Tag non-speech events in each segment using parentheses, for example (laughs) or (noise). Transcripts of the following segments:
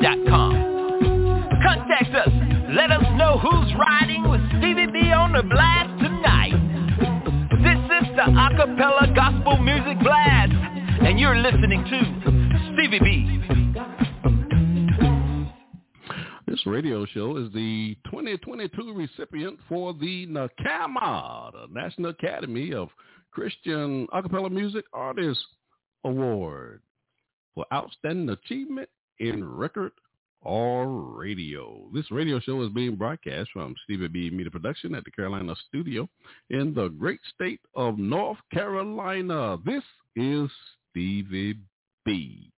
yahoo.com. Contact us. Let us know who's riding with Stevie B on the blast tonight. This is the Acapella Gospel Music Blast, and you're listening to Stevie B. This radio show is the 2022 recipient for the NACAMA, the National Academy of Christian Acapella Music Artists Award for Outstanding Achievement in Record or Radio. This radio show is being broadcast from Stevie B Media Production at the Carolina Studio in the great state of North Carolina. This is Stevie B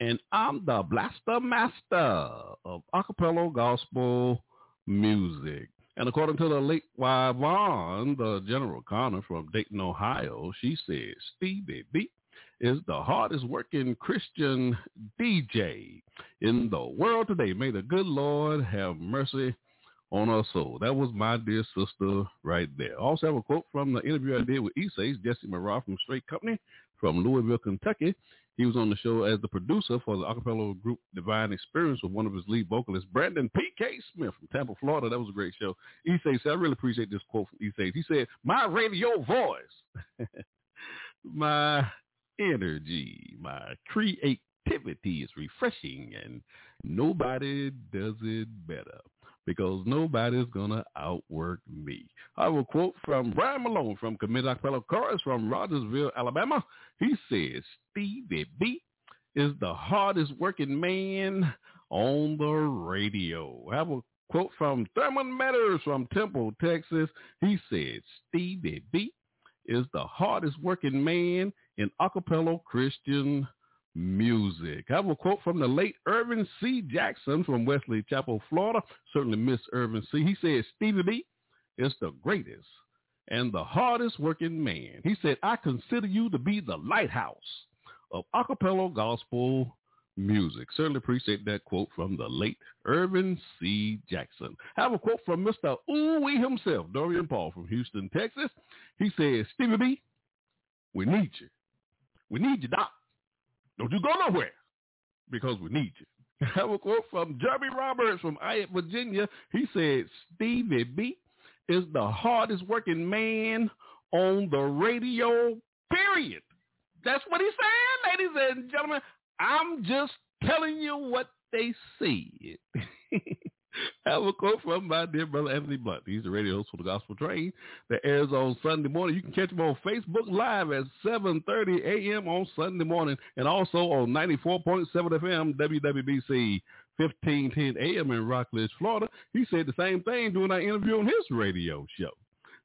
and I'm the blaster master of acapella gospel music. And according to the late Yvonne, the general Connor from Dayton, Ohio, she says Stevie B is the hardest working Christian DJ in the world today. May the good Lord have mercy on our soul. That was my dear sister right there. Also have a quote from the interview I did with Essays, Jesse Murrah from Straight Company from Louisville, Kentucky. He was on the show as the producer for the acapella group Divine Experience with one of his lead vocalists, Brandon P.K. Smith from Tampa, Florida. That was a great show. He says, I really appreciate this quote from He He said, my radio voice, (laughs) my energy, my creativity is refreshing and nobody does it better because nobody's going to outwork me. I have a quote from Brian Malone from Committed Acapella Chorus from Rogersville, Alabama. He says, Stevie B is the hardest working man on the radio. I have a quote from Thurman Matters from Temple, Texas. He said, Stevie B is the hardest working man in acapella Christian music. I have a quote from the late Irvin C. Jackson from Wesley Chapel, Florida. Certainly miss Irvin C. He said, Stevie B is the greatest and the hardest working man. He said, I consider you to be the lighthouse of acapella gospel music. Certainly appreciate that quote from the late Irvin C. Jackson. I have a quote from Mr. Ooey himself, Dorian Paul from Houston, Texas. He says, Stevie B, we need you. We need you, Doc. Don't you go nowhere because we need you. (laughs) I have a quote from Jeremy Roberts from Ayette, Virginia. He said, Stevie B is the hardest working man on the radio, period. That's what he's saying, ladies and gentlemen. I'm just telling you what they said. (laughs) Have a quote from my dear brother Anthony Blunt. He's the radio host for the Gospel Train that airs on Sunday morning. You can catch him on Facebook Live at 7.30 a.m. on Sunday morning and also on 94.7 FM WWBC 1510 a.m. in Rockledge, Florida. He said the same thing during our interview on his radio show.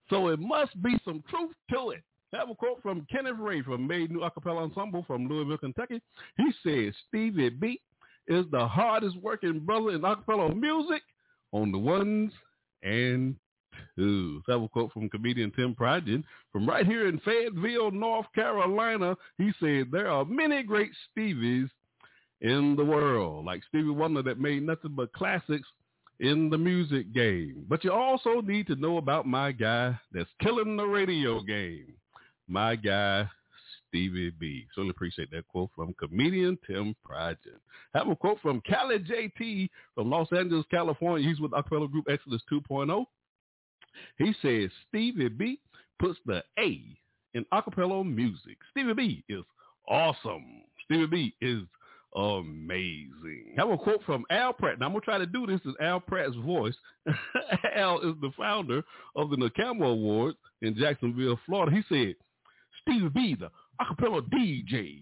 So it must be some truth to it. Have a quote from Kenneth Ray from Made New Acapella Ensemble from Louisville, Kentucky. He says, Stevie B is the hardest working brother in acapella music on the ones and twos. I have a quote from comedian Tim Pridgen from right here in Fayetteville, North Carolina. He said, there are many great Stevies in the world, like Stevie Wonder that made nothing but classics in the music game. But you also need to know about my guy that's killing the radio game. My guy, Stevie B. Certainly appreciate that quote from comedian Tim Pridgen. Have a quote from Cali JT from Los Angeles, California. He's with acapella group Exodus 2.0. He says Stevie B puts the A in acapella music. Stevie B is awesome. Stevie B is amazing. Have a quote from Al Pratt. Now I'm gonna try to do this in Al Pratt's voice. (laughs) Al is the founder of the NACAMA Awards in Jacksonville, Florida. He said, Stevie B, the acapella DJ,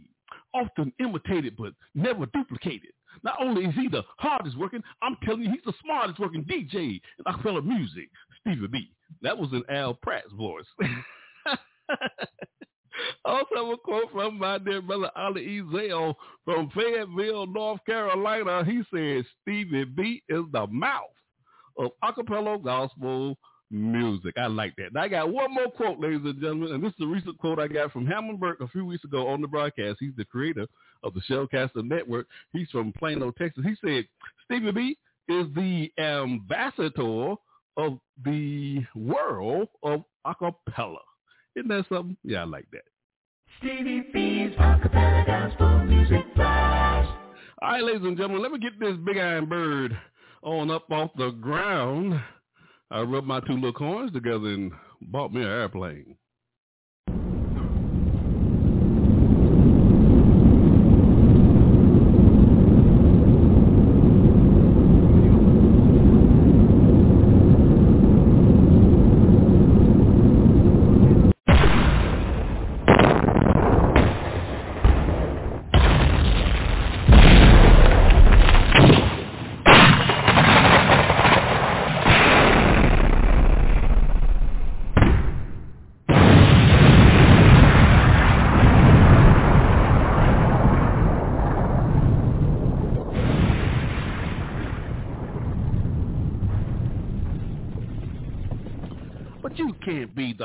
often imitated but never duplicated. Not only is he the hardest working, I'm telling you, he's the smartest working DJ in acapella music. Stevie B. That was in Al Pratt's voice. (laughs) also a quote from my dear brother Ali Ezell from Fayetteville, North Carolina. He said, Stevie B is the mouth of acapella gospel music. I like that. Now, I got one more quote, ladies and gentlemen, and this is a recent quote I got from Hammond Burke a few weeks ago on the broadcast. He's the creator of the Shellcaster Network. He's from Plano, Texas. He said, Stevie B is the ambassador of the world of acapella. Isn't that something? Yeah, I like that. Stevie B's acapella gospel music blast. All right, ladies and gentlemen, let me get this big iron bird on up off the ground. I rubbed my two little coins together and bought me an airplane.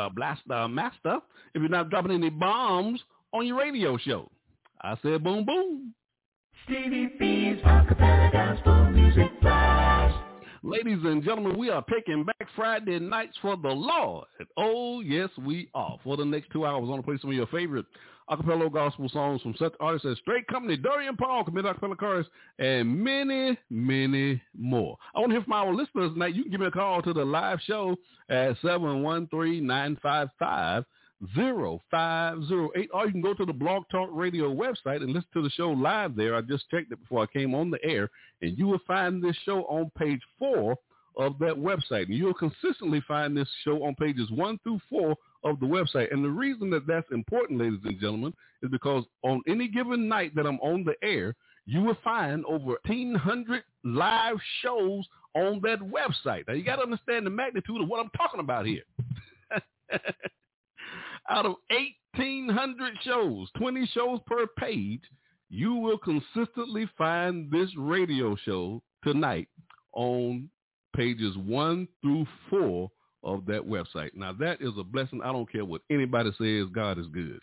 Uh, the blaster uh, master if you're not dropping any bombs on your radio show. I said boom boom. Stevie B's acapella gospel music blast. Ladies and gentlemen, we are picking back Friday nights for the Lord. Oh, yes, we are. For the next two hours, I want to play some of your favorite acapella gospel songs from such artists as Straight Company, Dorian Paul, Commit Acapella Chorus, and many, many more. I want to hear from our listeners tonight. You can give me a call to the live show at 713-955-0508, or you can go to the Blog Talk Radio website and listen to the show live there. I just checked it before I came on the air, and you will find this show on page four of that website. And you'll consistently find this show on pages one through four of the website. And the reason that that's important, ladies and gentlemen, is because on any given night that I'm on the air, you will find over 1,800 live shows on that website. Now, you got to understand the magnitude of what I'm talking about here. (laughs) Out of 1,800 shows, 20 shows per page, you will consistently find this radio show tonight on pages one through four of that website. Now that is a blessing. I don't care what anybody says. God is good.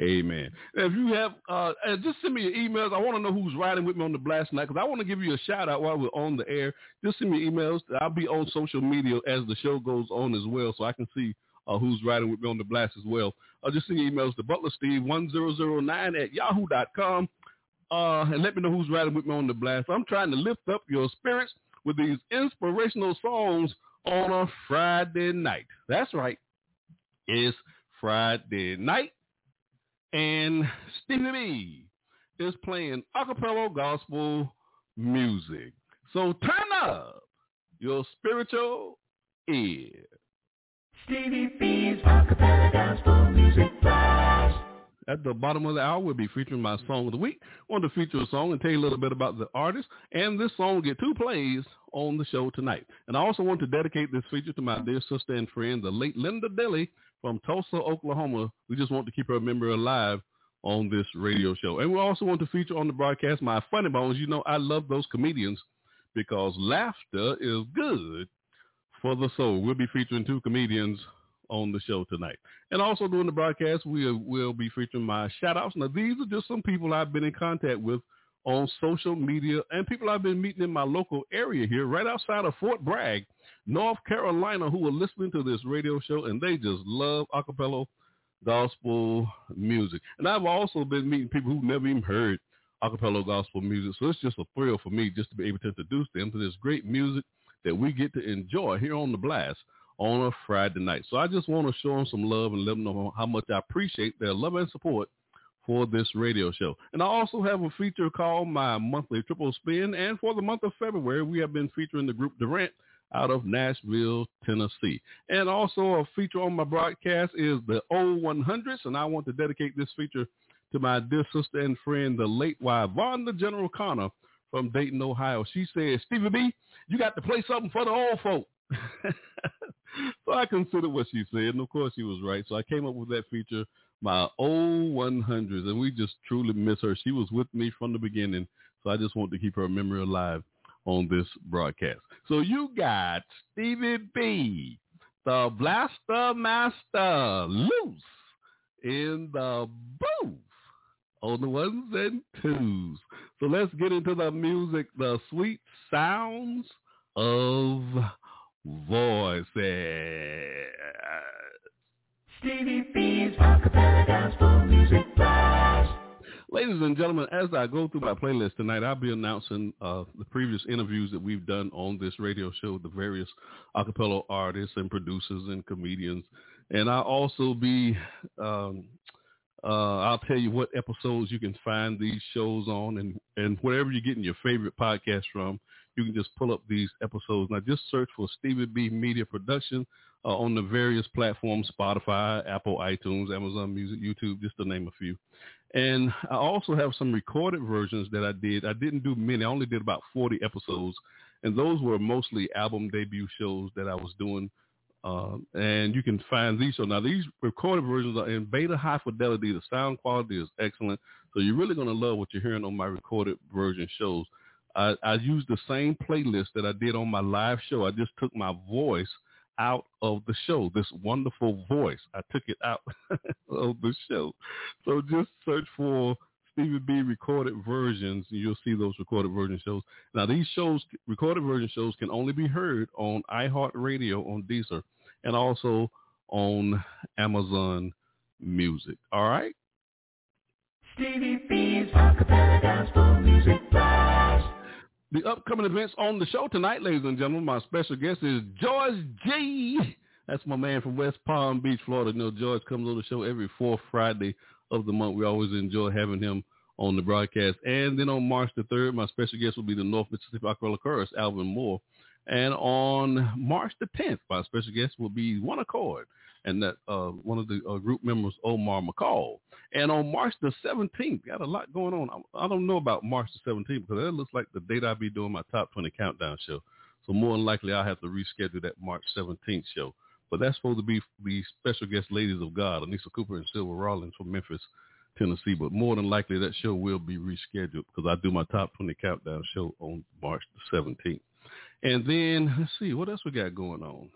Amen. If you have, uh, just send me your emails. I want to know who's riding with me on the blast tonight because I want to give you a shout out while we're on the air. Just send me emails. I'll be on social media as the show goes on as well, so I can see uh, who's riding with me on the blast as well. Uh, just send emails to butlersteve1009 at yahoo.com uh, and let me know who's riding with me on the blast. I'm trying to lift up your spirits with these inspirational songs on a Friday night. That's right. It's Friday night. And Stevie B is playing acapella gospel music. So turn up your spiritual ear. Stevie B's acapella gospel music. At the bottom of the hour, we'll be featuring my song of the week. I want to feature a song and tell you a little bit about the artist. And this song will get two plays on the show tonight. And I also want to dedicate this feature to my dear sister and friend, the late Linda Dilly from Tulsa, Oklahoma. We just want to keep her memory alive on this radio show. And we also want to feature on the broadcast my funny bones. You know, I love those comedians because laughter is good for the soul. We'll be featuring two comedians on the show tonight. And also during the broadcast, we will be featuring my shout outs. Now, these are just some people I've been in contact with on social media and people I've been meeting in my local area here, right outside of Fort Bragg, North Carolina, who are listening to this radio show and they just love acapella gospel music. And I've also been meeting people who've never even heard acapella gospel music. So it's just a thrill for me just to be able to introduce them to this great music that we get to enjoy here on the blast on a Friday night. So I just want to show them some love and let them know how much I appreciate their love and support for this radio show. And I also have a feature called my monthly triple spin. And for the month of February, we have been featuring the group Durant out of Nashville, Tennessee. And also a feature on my broadcast is the Old 100s. And I want to dedicate this feature to my dear sister and friend, the late wife, Vonda General Connor from Dayton, Ohio. She said, Stevie B, you got to play something for the old folk. (laughs) so I considered what she said, and of course she was right. So I came up with that feature, my old 100s, and we just truly miss her. She was with me from the beginning, so I just want to keep her memory alive on this broadcast. So you got Stevie B, the Blaster Master, loose in the booth on the ones and twos. So let's get into the music, the sweet sounds of voices. Stevie B's Acapella Gospel Music Blast. Ladies and gentlemen, as I go through my playlist tonight, I'll be announcing uh, the previous interviews that we've done on this radio show, the various acapella artists and producers and comedians. And I'll also be um, uh, I'll tell you what episodes you can find these shows on, and and wherever you're getting your favorite podcast from, you can just pull up these episodes. Now, just search for Stevie B Media Production uh, on the various platforms: Spotify, Apple, iTunes, Amazon Music, YouTube, just to name a few. And I also have some recorded versions that I did. I didn't do many. I only did about 40 episodes, and those were mostly album debut shows that I was doing um, and you can find these. So now these recorded versions are in beta high fidelity. The sound quality is excellent. So you're really going to love what you're hearing on my recorded version shows. I, I used the same playlist that I did on my live show. I just took my voice out of the show. This wonderful voice. I took it out (laughs) of the show. So just search for Stevie B recorded versions, and you'll see those recorded version shows. Now, these shows, recorded version shows, can only be heard on iHeartRadio on Deezer and also on Amazon Music. All right? Stevie B's Acapella Gospel Music. The upcoming events on the show tonight, ladies and gentlemen, my special guest is George Gee. That's my man from West Palm Beach, Florida. You know, George comes on the show every fourth Friday of the month. We always enjoy having him on the broadcast. And then on March the 3rd, my special guest will be the North Mississippi Acapella Chorus, Alvin Moore. And on March the 10th, my special guest will be One Accord, and that uh, one of the uh, group members, Omar McCall. And on March the 17th, got a lot going on. I, I don't know about March the 17th because that looks like the date I'll be doing my top 20 countdown show. So more than likely, I'll have to reschedule that March 17th show. But that's supposed to be the special guest ladies of God, Anissa Cooper and Silver Rollins from Memphis, Tennessee. But more than likely, that show will be rescheduled because I do my top 20 countdown show on March the 17th. And then let's see what else we got going on.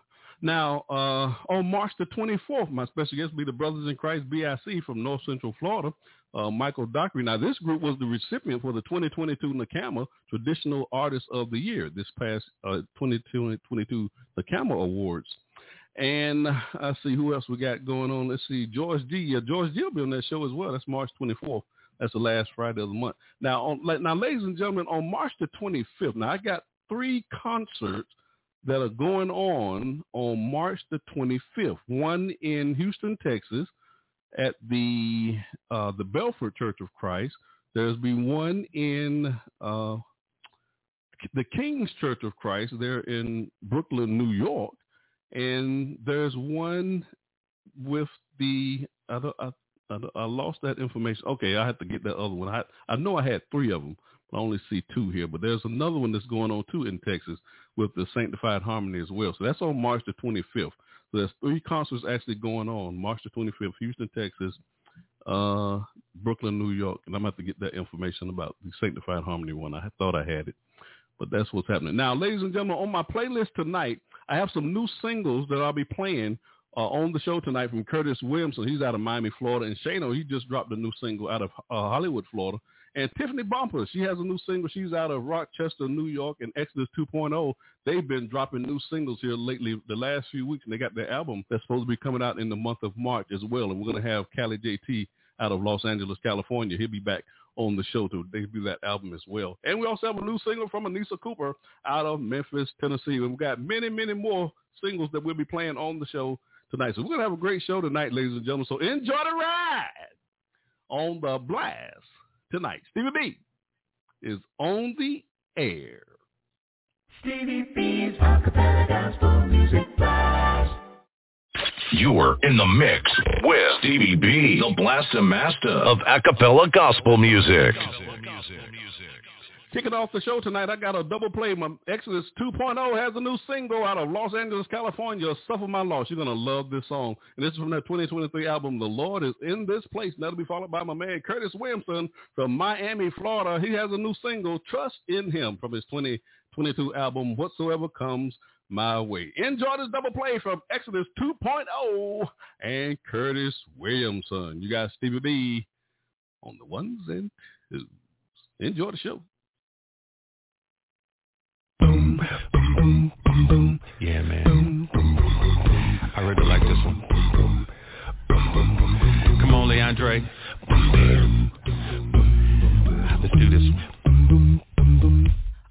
Now, uh, on March the 24th, my special guest will be the Brothers in Christ BIC from North Central Florida, uh, Michael Dockery. Now, this group was the recipient for the 2022 NACAMA Traditional Artist of the Year, this past uh, 2022 NACAMA Awards. And I see who else we got going on. Let's see, George Gee. Yeah, George Gee will be on that show as well. That's March 24th. That's the last Friday of the month. Now, on, now, ladies and gentlemen, on March the 25th, now I got three concerts that are going on on March the 25th. One in Houston, Texas, at the uh, the Belford Church of Christ. There's been one in uh, the King's Church of Christ. They're in Brooklyn, New York and there's one with the I, I, I, I lost that information. Okay, I have to get that other one. I I know I had three of them. I only see two here, but there's another one that's going on too in Texas with the Sanctified Harmony as well. So that's on March the 25th. So there's three concerts actually going on March the 25th, Houston, Texas, uh, Brooklyn, New York, and I'm going to to get that information about the Sanctified Harmony one. I thought I had it, but that's what's happening. Now, ladies and gentlemen, on my playlist tonight, I have some new singles that I'll be playing uh, on the show tonight from Curtis Williamson. He's out of Miami, Florida. And Shano, he just dropped a new single out of uh, Hollywood, Florida. And Tiffany Bumper, she has a new single. She's out of Rochester, New York, and Exodus 2.0. They've been dropping new singles here lately, the last few weeks, and they got their album that's supposed to be coming out in the month of March as well. And we're going to have Cali JT out of Los Angeles, California. He'll be back on the show to debut that album as well. And we also have a new single from Anissa Cooper out of Memphis, Tennessee. And we've got many, many more singles that we'll be playing on the show tonight. So we're going to have a great show tonight, ladies and gentlemen. So enjoy the ride on the blast tonight. Stevie B is on the air. Stevie B's Acapella Gospel Music Blast. You're in the mix with Stevie B, the blaster master of acapella gospel music. Kicking off the show tonight, I got a double play. My Exodus 2.0 has a new single out of Los Angeles, California, Suffer My Loss. You're going to love this song. And this is from their 2023 album, The Lord is in This Place. And that'll be followed by my man Curtis Williamson from Miami, Florida. He has a new single, Trust in Him, from his 2022 album, Whatsoever Comes My Way. Enjoy this double play from Exodus 2.0 and Curtis Williamson. You got Stevie B on the ones and twos. Enjoy the show. Boom, boom, boom, boom, boom. Yeah, man. I really like this one. Boom boom boom boom, Come on, Leandre. Boom, boom, boom. Let's do this one.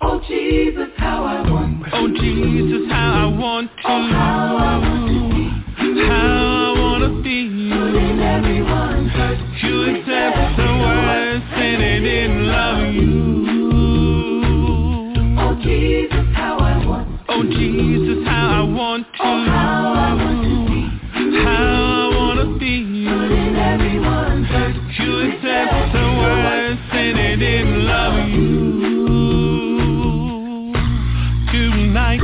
Oh Jesus, how I want to. Oh, Jesus, how I want to. Oh, how I want to be. How I want to be. In everyone's heart. You accept the words and it didn't love you. Oh Jesus, how I want. Oh, Jesus, how I want to. Oh, how I want to be. How I want to be. In everyone's heart. You accept the words and it love you. Tonight,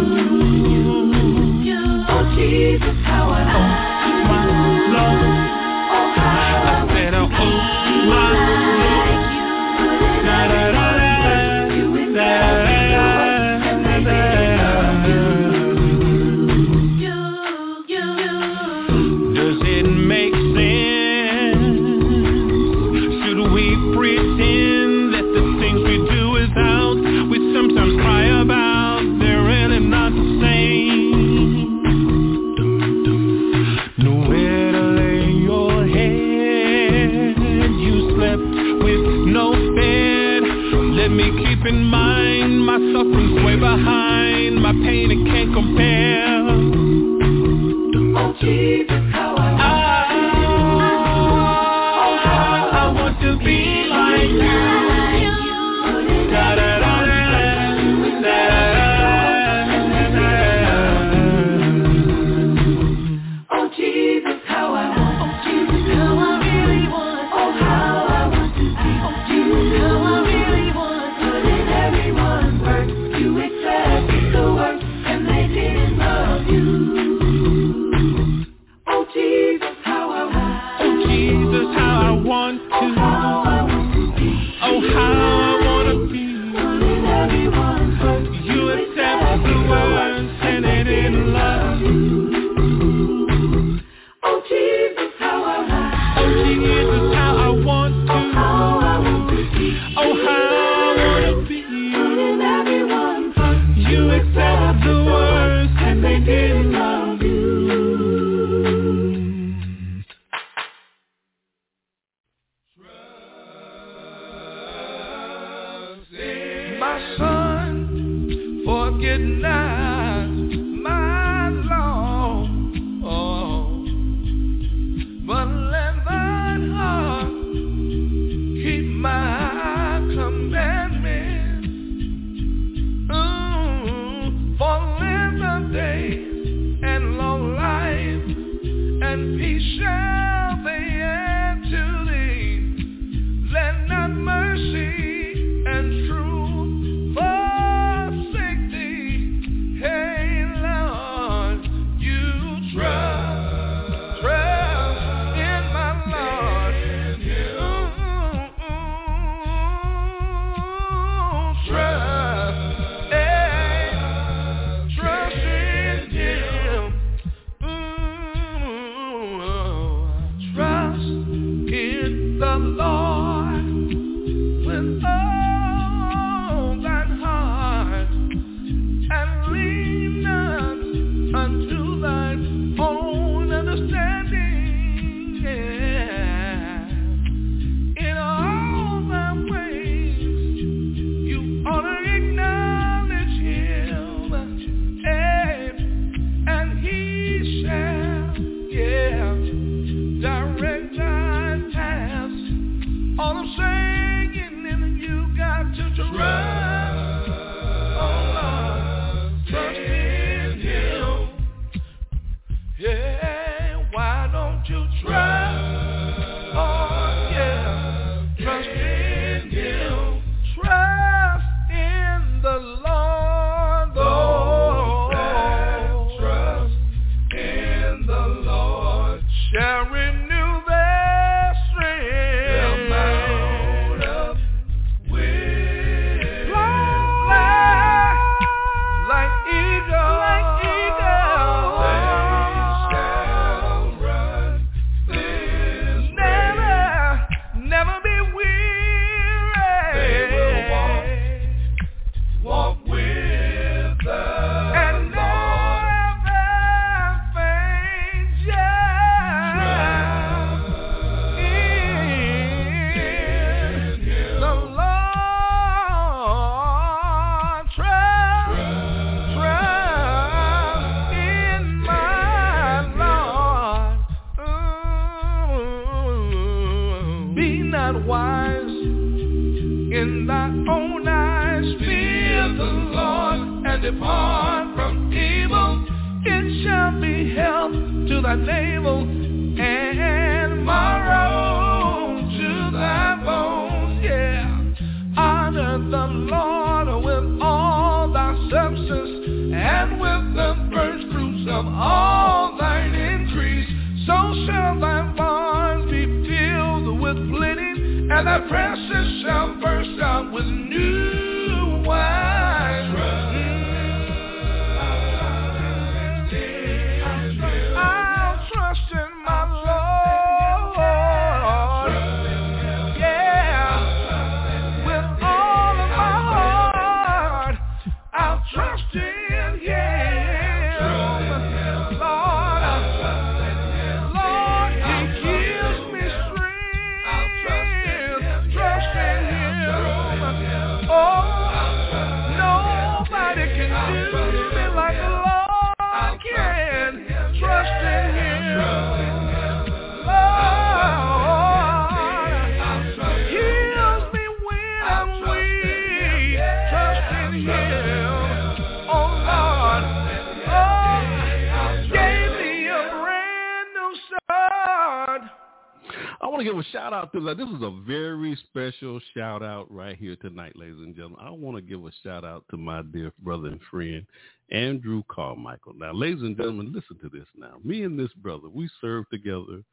that. This is a very special shout out right here tonight, ladies and gentlemen. I want to give a shout out to my dear brother and friend, Andrew Carmichael. Now, ladies and gentlemen, listen to this now. Me and this brother, we served together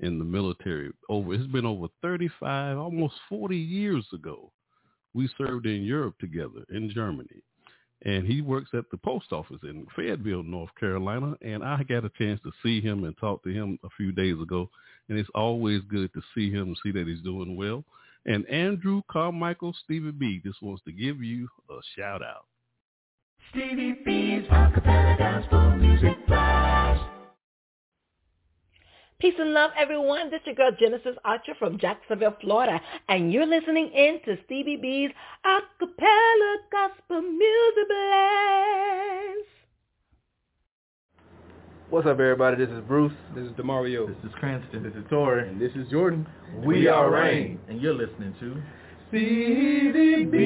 in the military over, it's been over 35, almost 40 years ago. We served in Europe together in Germany. And he works at the post office in Fayetteville, North Carolina. And I got a chance to see him and talk to him a few days ago. And it's always good to see him, see that he's doing well. And Andrew Carmichael Stevie B just wants to give you a shout out. Stevie B's acapella gospel music blast. Peace and love, everyone. This is your girl Genesis Archer from Jacksonville, Florida, and you're listening in to Stevie B's Acapella Gospel Music Blast. What's up, everybody? This is Bruce. This is Demario. This is Cranston. This is Tori. And this is Jordan. We are Rain. And you're listening to Stevie B.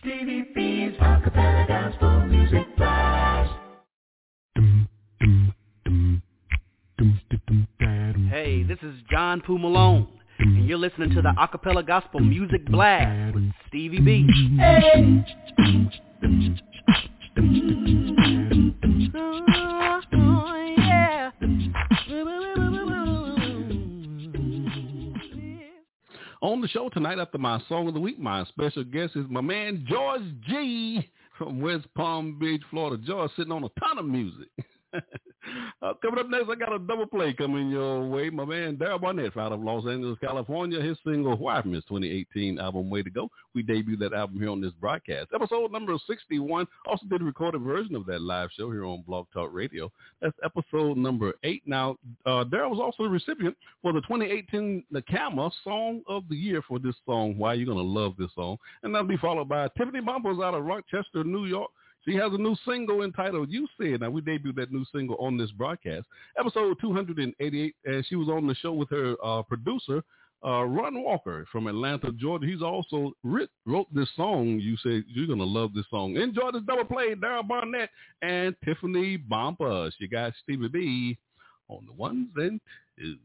Stevie B's acapella gospel music blast. Hey, this is John Poo Malone, and you're listening to the Acapella Gospel Music Blast with Stevie B. Yeah. (laughs) On the show tonight after my song of the week, my special guest is my man George Gee from West Palm Beach, Florida. George sitting on a ton of music. (laughs) Uh, coming up next, I got a double play coming your way. My man Daryl Barnett out of Los Angeles, California. His single "Why" from his 2018 album "Way to Go." We debuted that album here on this broadcast, episode number 61. Also did a recorded version of that live show here on Blog Talk Radio. That's episode number eight. Now, uh, Daryl was also the recipient for the 2018 NACAMA Song of the Year for this song. Why you're gonna love this song, and that'll be followed by Tiffany Bumpers out of Rochester, New York. She has a new single entitled You Said. Now, we debuted that new single on this broadcast, episode 288, and she was on the show with her uh, producer, uh, Ron Walker from Atlanta, Georgia. He's also writ, wrote this song. You said you're going to love this song. Enjoy this double play, Daryl Barnett and Tiffany Bompas. You got Stevie B on the ones and twos.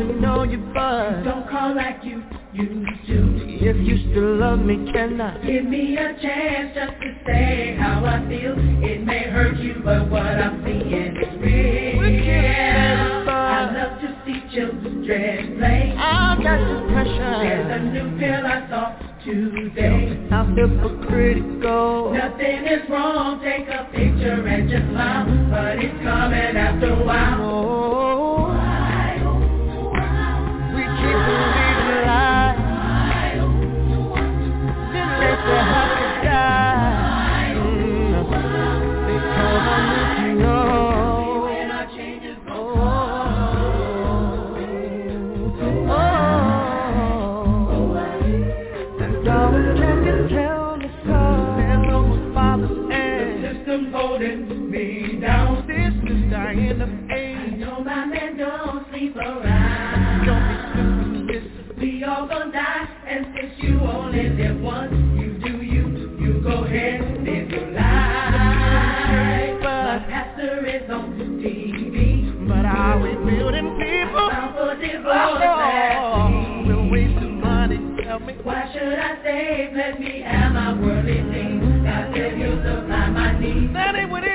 To know you, but Don't call like you used to. if you still love me, can I? Give me a chance just to say how I feel. It may hurt you, but what I'm seeing is real. I love to see children play. I got the There's a new pill I saw today. I'm hypocritical. Nothing is wrong, take a picture and just smile. But it's coming after a while. Oh, we That ain't what it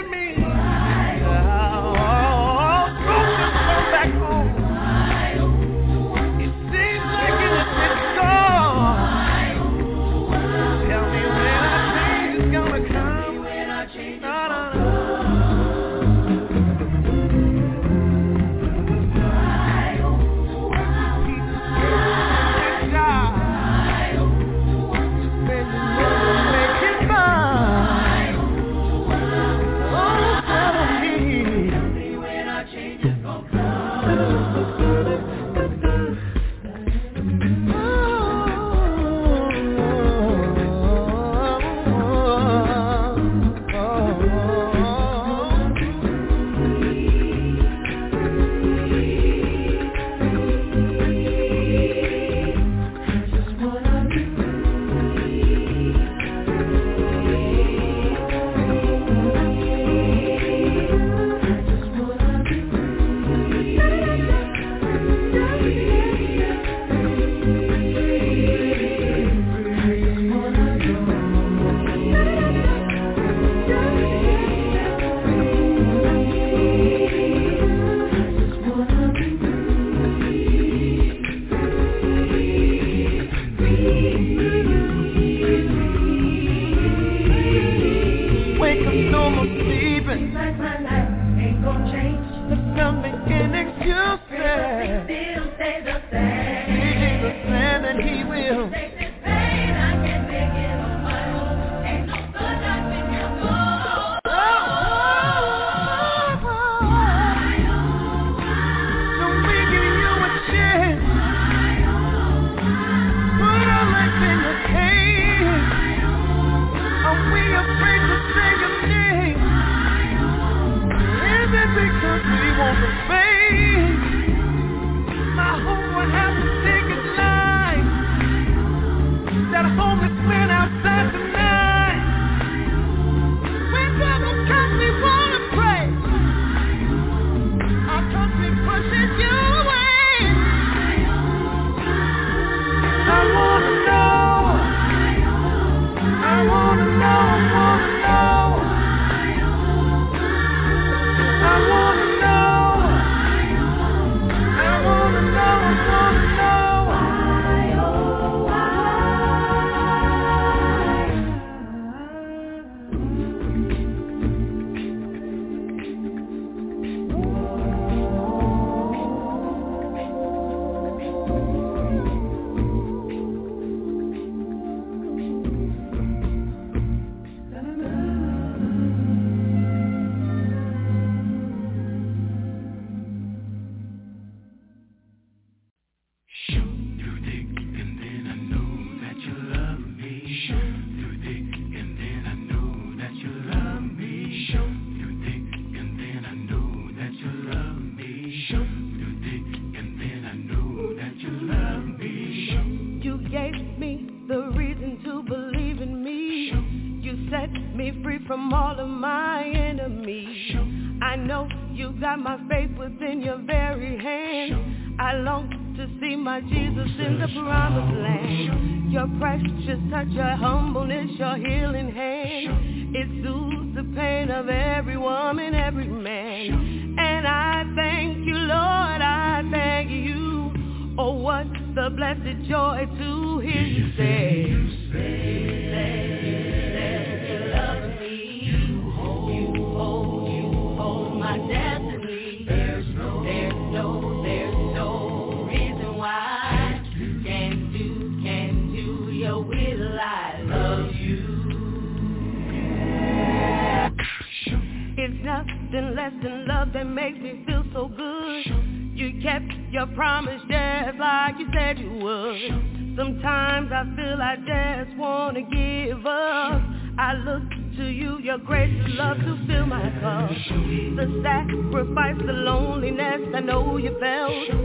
the loneliness, I know you felt.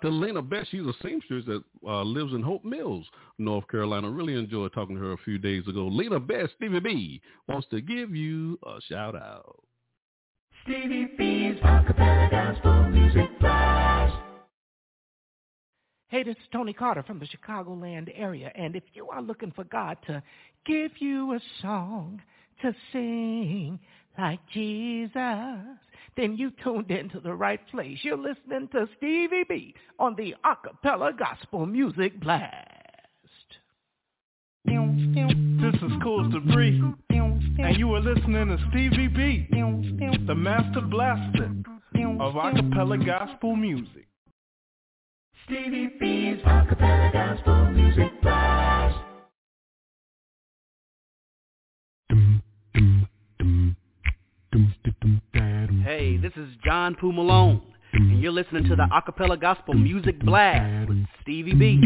Out to Lena Best. She's a seamstress that uh, lives in Hope Mills, North Carolina. Really enjoyed talking to her a few days ago. Lena Best, Stevie B, wants to give you a shout out. Stevie B's Acappella Gospel Music Blast. Hey, this is Tony Carter from the Chicagoland area, and if you are looking for God to give you a song to sing like Jesus, then you tuned into the right place. You're listening to Stevie B on the Acappella Gospel Music Blast. This is Cool Debris, and you are listening to Stevie B, the master blaster of acapella gospel music. Stevie B's Acappella Gospel Music Blast. Hey, this is John Poo Malone, and you're listening to the Acappella Gospel Music Blast with Stevie B.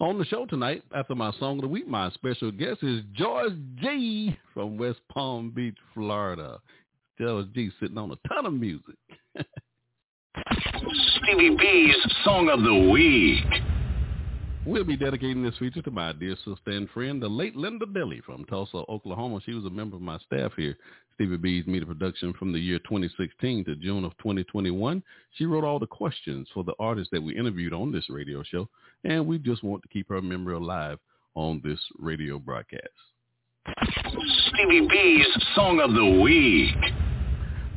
On the show tonight, after my song of the week, my special guest is George Gee from West Palm Beach, Florida. George Gee sitting on a ton of music. Stevie B's Song of the Week. We'll be dedicating this feature to my dear sister and friend, the late Linda Dilly from Tulsa, Oklahoma. She was a member of my staff here, Stevie B's Media Production from the year 2016 to June of 2021. She wrote all the questions for the artists that we interviewed on this radio show, and we just want to keep her memory alive on this radio broadcast. Stevie B's Song of the Week.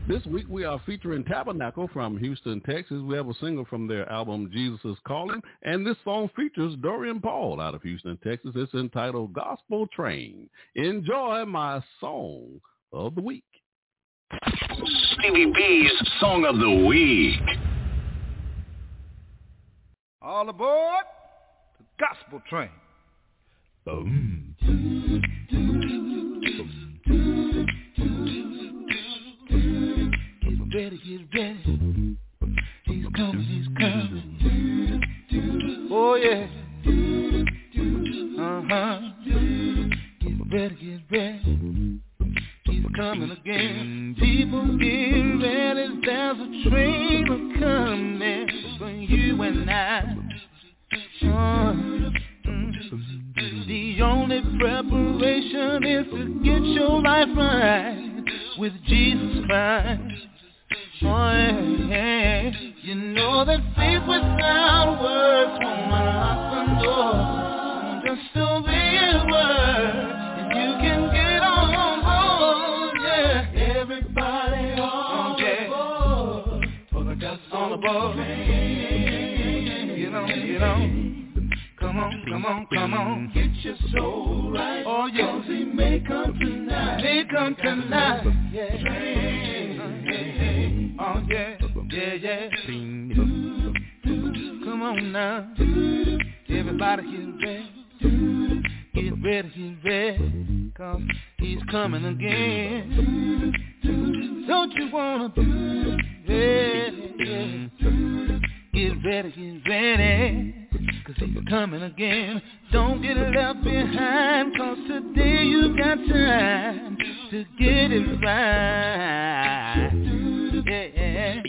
This week we are featuring Tabernacle from Houston, Texas. We have a single from their album Jesus is Calling, and this song features Dorian Paul out of Houston, Texas. It's entitled Gospel Train. Enjoy my song of the week. Stevie B's Song of the Week. All aboard the Gospel Train. Boom. Ready, get ready. He's coming, he's coming. Oh yeah. Uh-huh. Get ready, get ready. He's coming again. People get ready. There's a train coming for you and I. Uh, mm. The only preparation is to get your life right with Jesus Christ. Oh, yeah. You know that faith without works won't unlock the door. Just obey His word, and you can get on board. Yeah, everybody on board for the gospel On aboard. Get on, get on. Come on, come on, come on. Get your soul right. Oh, yeah. 'cause He may come tonight. May come tonight. Yeah. Oh yeah, yeah, yeah. Come on now. Everybody get ready. Get ready, get ready. He's coming again. Don't you wanna be ready? Get ready, get ready. Cause he's coming again. Don't get left behind. Cause today you got time to get it right. Yeah.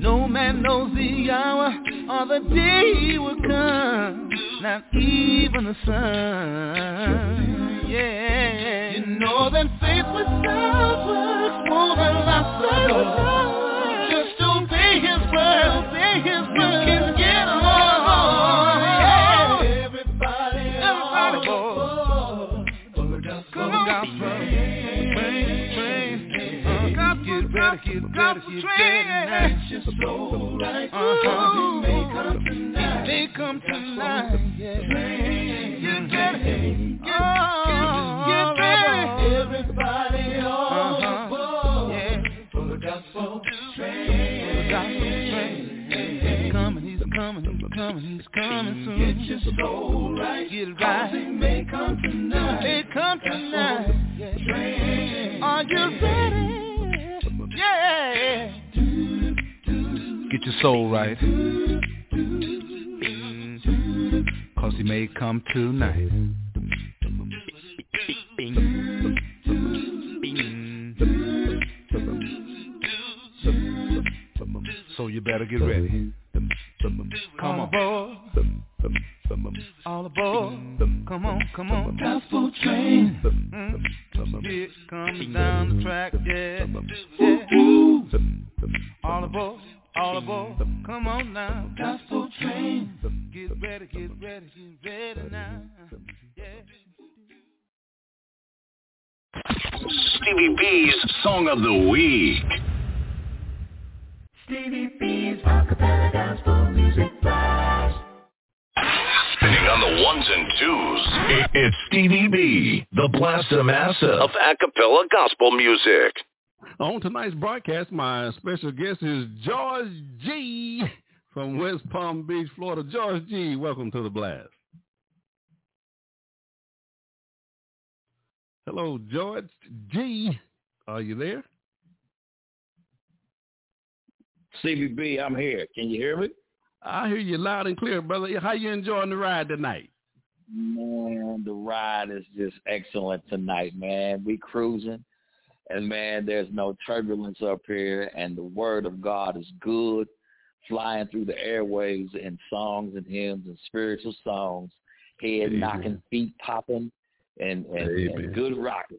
No man knows the hour or the day he will come. Not even the sun. Yeah. You know that faith without works won't the door. Just obey his word. Obey his word. Get ready, get get ready now. Get right. Uh-huh. May come tonight. Come tonight. Yeah. Train. Get ready. Get, oh, get. Everybody on Uh-huh. board Yeah. for the gospel The train. gospel train. He's coming, he's coming, he's coming, he's coming soon. Get your soul right. Get it right. may come tonight. They come tonight. Yeah. Train. Are you ready? Get your soul right. Cause he may come tonight. So you better get ready. Come on. All aboard. Come on, come on. Gospel train. Mm. It comes down the track, yeah. yeah. All aboard, all aboard. Come on now. Gospel train. Get ready, get ready, get ready now. Yeah. Stevie B's Song of the Week. Stevie B's acapella gospel music blast. Spinning on the ones and twos. It's Stevie B, the Blaster Master of acapella gospel music. On tonight's broadcast, my special guest is George Gee from West Palm Beach, Florida. George Gee, welcome to the blast. Hello, George Gee. Are you there? CBB, I'm here. Can you hear me? I hear you loud and clear, brother. How you enjoying the ride tonight? Man, the ride is just excellent tonight, man. We cruising, and man, there's no turbulence up here, and the word of God is good, flying through the airwaves in songs and hymns and spiritual songs, head Amen. knocking, feet popping, and and, and good rocking.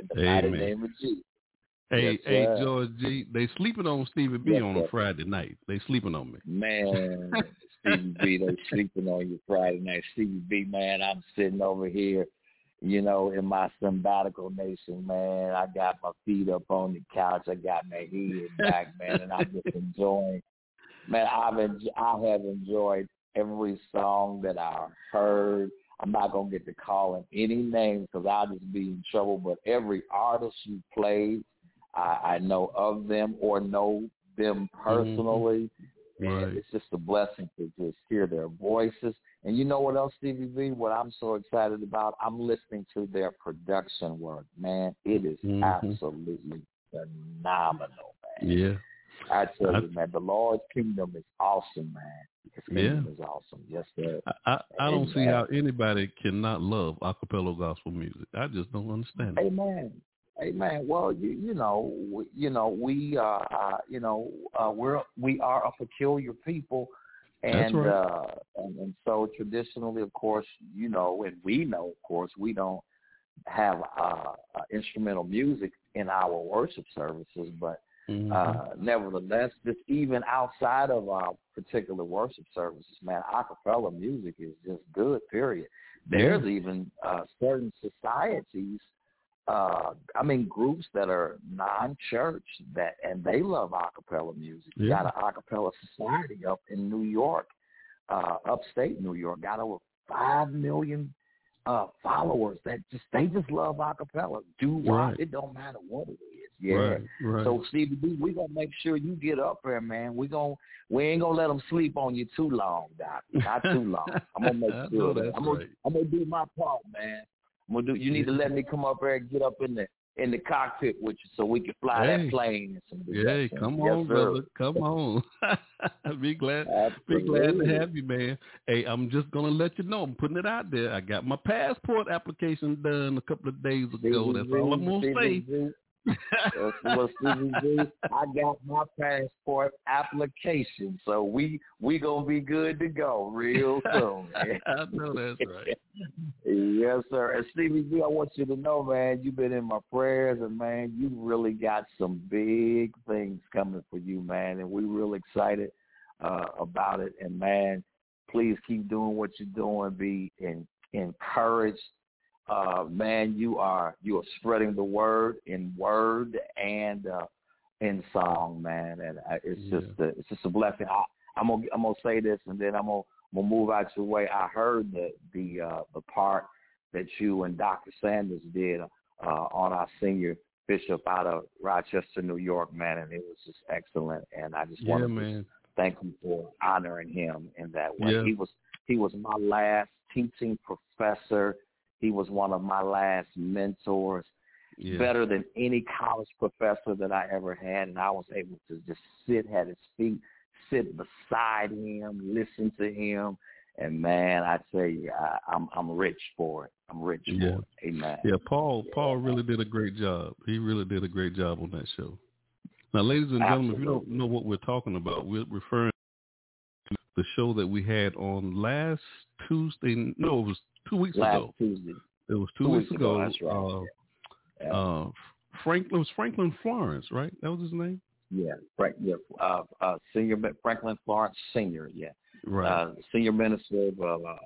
In the mighty name of Jesus. Hey, Yes, hey, sir. George Gee. They sleeping on Stevie B Yes, on a. Friday night. They sleeping on me. Man, (laughs) Stevie B, they sleeping on you Friday night. Stevie B, man, I'm sitting over here you know, in my sabbatical nation, man. I got my feet up on the couch. I got my head back, man, and I'm just enjoying. Man, I've en- I have enjoyed every song that I heard. I'm not gonna get to calling any names because I'll just be in trouble. But every artist you played, I, I know of them or know them mm-hmm. personally. And Right. it's just a blessing to just hear their voices. And you know what else, Stevie B? What I'm so excited about? I'm listening to their production work. Man, it is Mhm. absolutely phenomenal, man. Yeah. I tell I- you, man, the Lord's kingdom is awesome, man. His kingdom is awesome. Yes, sir. I, I, I don't see how anybody cannot love acapella gospel music. I just don't understand it. Amen. Amen. Well, you you know you know we uh, uh you know uh, we're we are a peculiar people, and right. uh and, and so traditionally, of course, you know, and we know, of course, we don't have uh, uh instrumental music in our worship services, but Mhm. uh, nevertheless, just even outside of our particular worship services, man, a cappella music is just good, period. There's even uh, certain societies, uh, I mean, groups that are non-church that, and they love a cappella music. Yeah. got an a cappella society up in New York, uh, upstate New York, got over five million uh followers that just they just love a cappella. Do what Right. it don't matter what it is. Yeah. Right, right. So Stevie B, we gonna make sure you get up there, man. We gonna we ain't gonna let them sleep on you too long, Doc. Not too long. (laughs) I'm gonna make sure. know that- that's I'm gonna right. I'm gonna do my part, man. I'm do. You need to let me come up there and get up in the in the cockpit with you so we can fly Hey. that plane. Hey, come Yes, on, sir. brother. Come on. (laughs) be glad be glad to have you, man. Hey, I'm just gonna let you know. I'm putting it out there. I got my passport application done a couple of days ago. That's all I'm gonna say. What Stevie B. I got my passport application, so we we gonna be good to go real (laughs) soon. I know that's right. (laughs) Yes, sir. And Stevie B, I want you to know, man, you've been in my prayers, and man, you really got some big things coming for you, man, and we're real excited uh, about it. And man, please keep doing what you're doing. Be in, encouraged. Uh, man, you are you are spreading the word in word and uh, in song, man, and uh, it's just a, it's just a blessing. I, I'm gonna I'm gonna say this, and then I'm gonna I'm gonna move out your way. I heard the the uh, the part that you and Dr. Sanders did uh, on our senior bishop out of Rochester, New York, man, and it was just excellent. And I just Yeah, want to thank you for honoring him in that way. Yeah. He was he was my last teaching professor. He was one of my last mentors. Yeah. Better than any college professor that I ever had, and I was able to just sit at his feet, sit beside him, listen to him, and man, I tell you, I, I'm I'm rich for it. I'm rich Yeah. for it. Amen. Yeah, Paul Paul really did a great job. He really did a great job on that show. Now, ladies and gentlemen, if you don't know what we're talking about, we're referring to the show that we had on last Tuesday. No, it was two weeks Last ago. Tuesday. It was two, Two weeks, weeks ago, ago. that's right. Uh, uh, Franklin it was Franklin Florence, right? That was his name. Yeah, Frank, yeah, uh, uh, senior Franklin Florence Senior, yeah, Right. uh, senior minister of uh,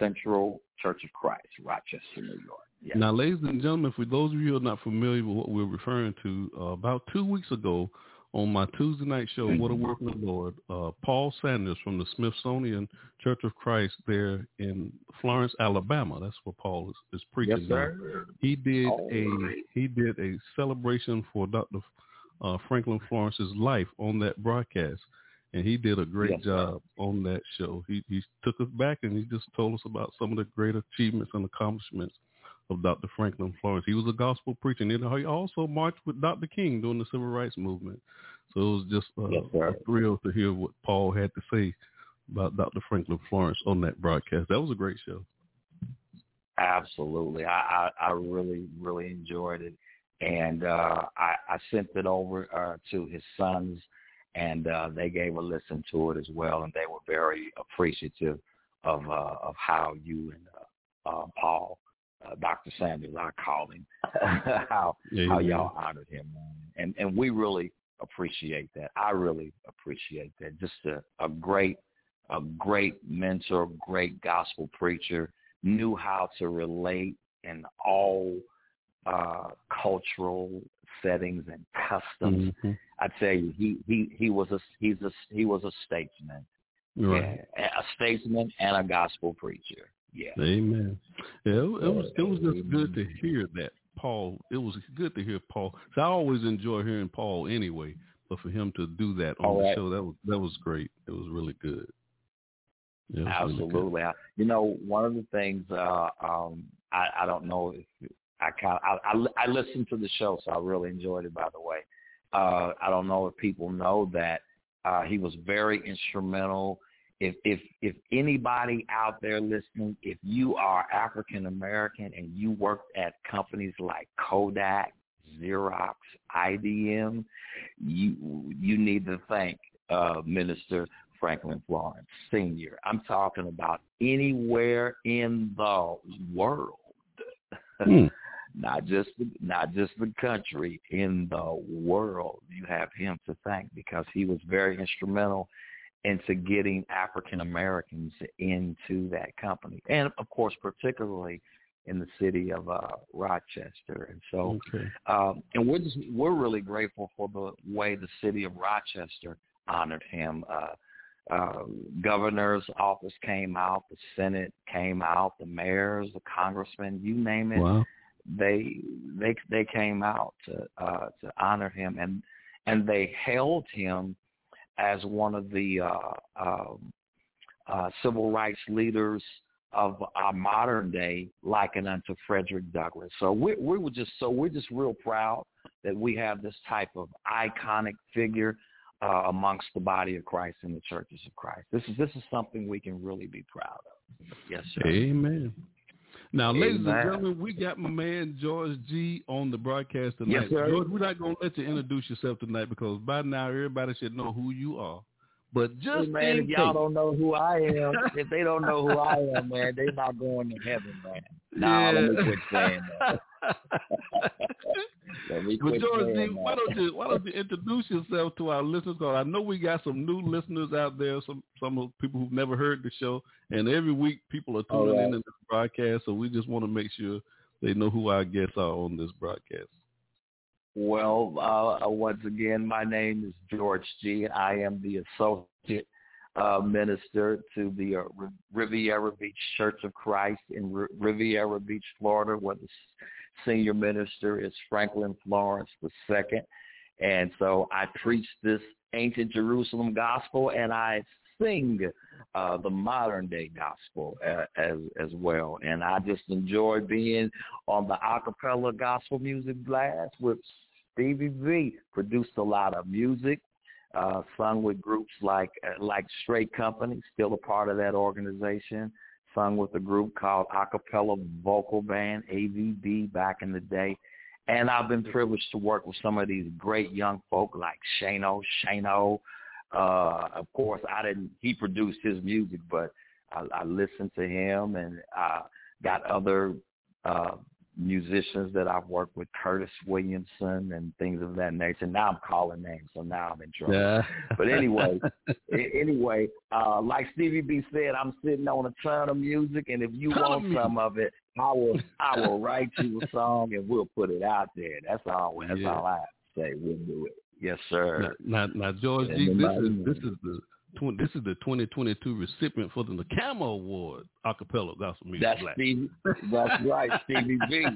Central Church of Christ, Rochester, New York. Yeah. Now, ladies and gentlemen, for those of you who are not familiar with what we're referring to, uh, about two weeks ago on my Tuesday night show, What a Work of the Lord, uh, Paul Sanders from the Smithsonian Church of Christ there in Florence, Alabama. That's where Paul is, is preaching. Yes, now. sir. He did All a right. he did a celebration for Dr. Uh, Franklin Florence's life on that broadcast, and he did a great Yes, sir. job on that show. He he took us back and he just told us about some of the great achievements and accomplishments of Dr. Franklin Florence. He was a gospel preacher, and he also marched with Dr. King during the civil rights movement. So it was just uh, Yes, a thrill to hear what Paul had to say about Dr. Franklin Florence on that broadcast. That was a great show. Absolutely. I, I, I really, really enjoyed it. And uh, I, I sent it over uh, to his sons, and uh, they gave a listen to it as well, and they were very appreciative of uh, of how you and uh, uh, Paul, uh, Dr. Sanders, I call him, (laughs) (laughs) how Yeah, how y'all honored him, and and we really appreciate that. I really appreciate that. Just a, a great a great mentor, great gospel preacher, knew how to relate in all uh, cultural settings and customs. Mm-hmm. I tell you, he he he was a he's a he was a statesman, Right. yeah, a statesman and a gospel preacher. Yeah. Amen. Yeah, it, it was it was just good to hear that Paul. It was good to hear Paul. So I always enjoy hearing Paul anyway, but for him to do that on the show, that was that was great. It was really good. Was really good. Absolutely. I- You know, one of the things uh, um, I, I don't know if I kind I, I I listened to the show, so I really enjoyed it. By the way, uh, I don't know if people know that uh, he was very instrumental. If if if anybody out there listening, if you are African American and you worked at companies like Kodak, Xerox, IBM, you you need to thank uh, Minister Franklin Florence Sr. I'm talking about anywhere in the world, Hmm. (laughs) not just the, not just the country, in the world. You have him to thank because he was very instrumental into getting African Americans into that company, and of course, particularly in the city of uh, Rochester. And so, Okay. um, and we're just we're really grateful for the way the city of Rochester honored him. Uh, uh, governor's office came out, the Senate came out, the mayors, the congressmen, you name it. Wow. They they they came out to uh, to honor him, and and they held him as one of the uh, um, uh, civil rights leaders of our modern day, likened unto Frederick Douglass. So we we were just so we're just real proud that we have this type of iconic figure uh, amongst the body of Christ and the churches of Christ. This is this is something we can really be proud of. Yes, sir. Amen. Now, ladies and gentlemen, we got my man George Gee on the broadcast tonight. Yes, sir. George, we're not going to let you introduce yourself tonight because by now everybody should know who you are. But just Hey, man, if y'all don't know who I am, (laughs) if they don't know who I am, man, they're not going to heaven, man. Nah, let me quit saying that. (laughs) But George Gee, why don't you why don't (laughs) you introduce yourself to our listeners? Because I know we got some new listeners out there, some some of people who've never heard the show, and every week people are tuning right. in to this broadcast. So we just want to make sure they know who our guests are on this broadcast. Well, uh, uh, once again, my name is George Gee. I am the associate uh, minister to the uh, Riviera Beach Church of Christ in R- Riviera Beach, Florida, where the senior minister is Franklin Florence II. And so I preach this ancient Jerusalem gospel, and I sing uh, the modern day gospel uh, as as well. And I just enjoy being on the acapella gospel music blast with Stevie B. Produced a lot of music, uh, sung with groups like uh, like Straight Company, still a part of that organization. Sung with a group called Acappella Vocal Band (AVB) back in the day. And I've been privileged to work with some of these great young folk like Shano, Shano. Uh, of course, I didn't. He produced his music, but I, I listened to him and uh, got other uh, musicians that I've worked with, Curtis Williamson and things of that nature. Now I'm calling names, so now I'm in trouble. Yeah. But anyway, (laughs) anyway, uh, like Stevie B said, I'm sitting on a ton of music, and if you of want music. some of it, I will. I will (laughs) write you a song, and we'll put it out there. That's all. That's Yeah. all I have to say. We'll do it. Yes, sir. Now, now, now George Gee, this is this is the this is the 2022 recipient for the NACAMA Award, acapella gospel music. That's Black. Stevie. That's right, Stevie B.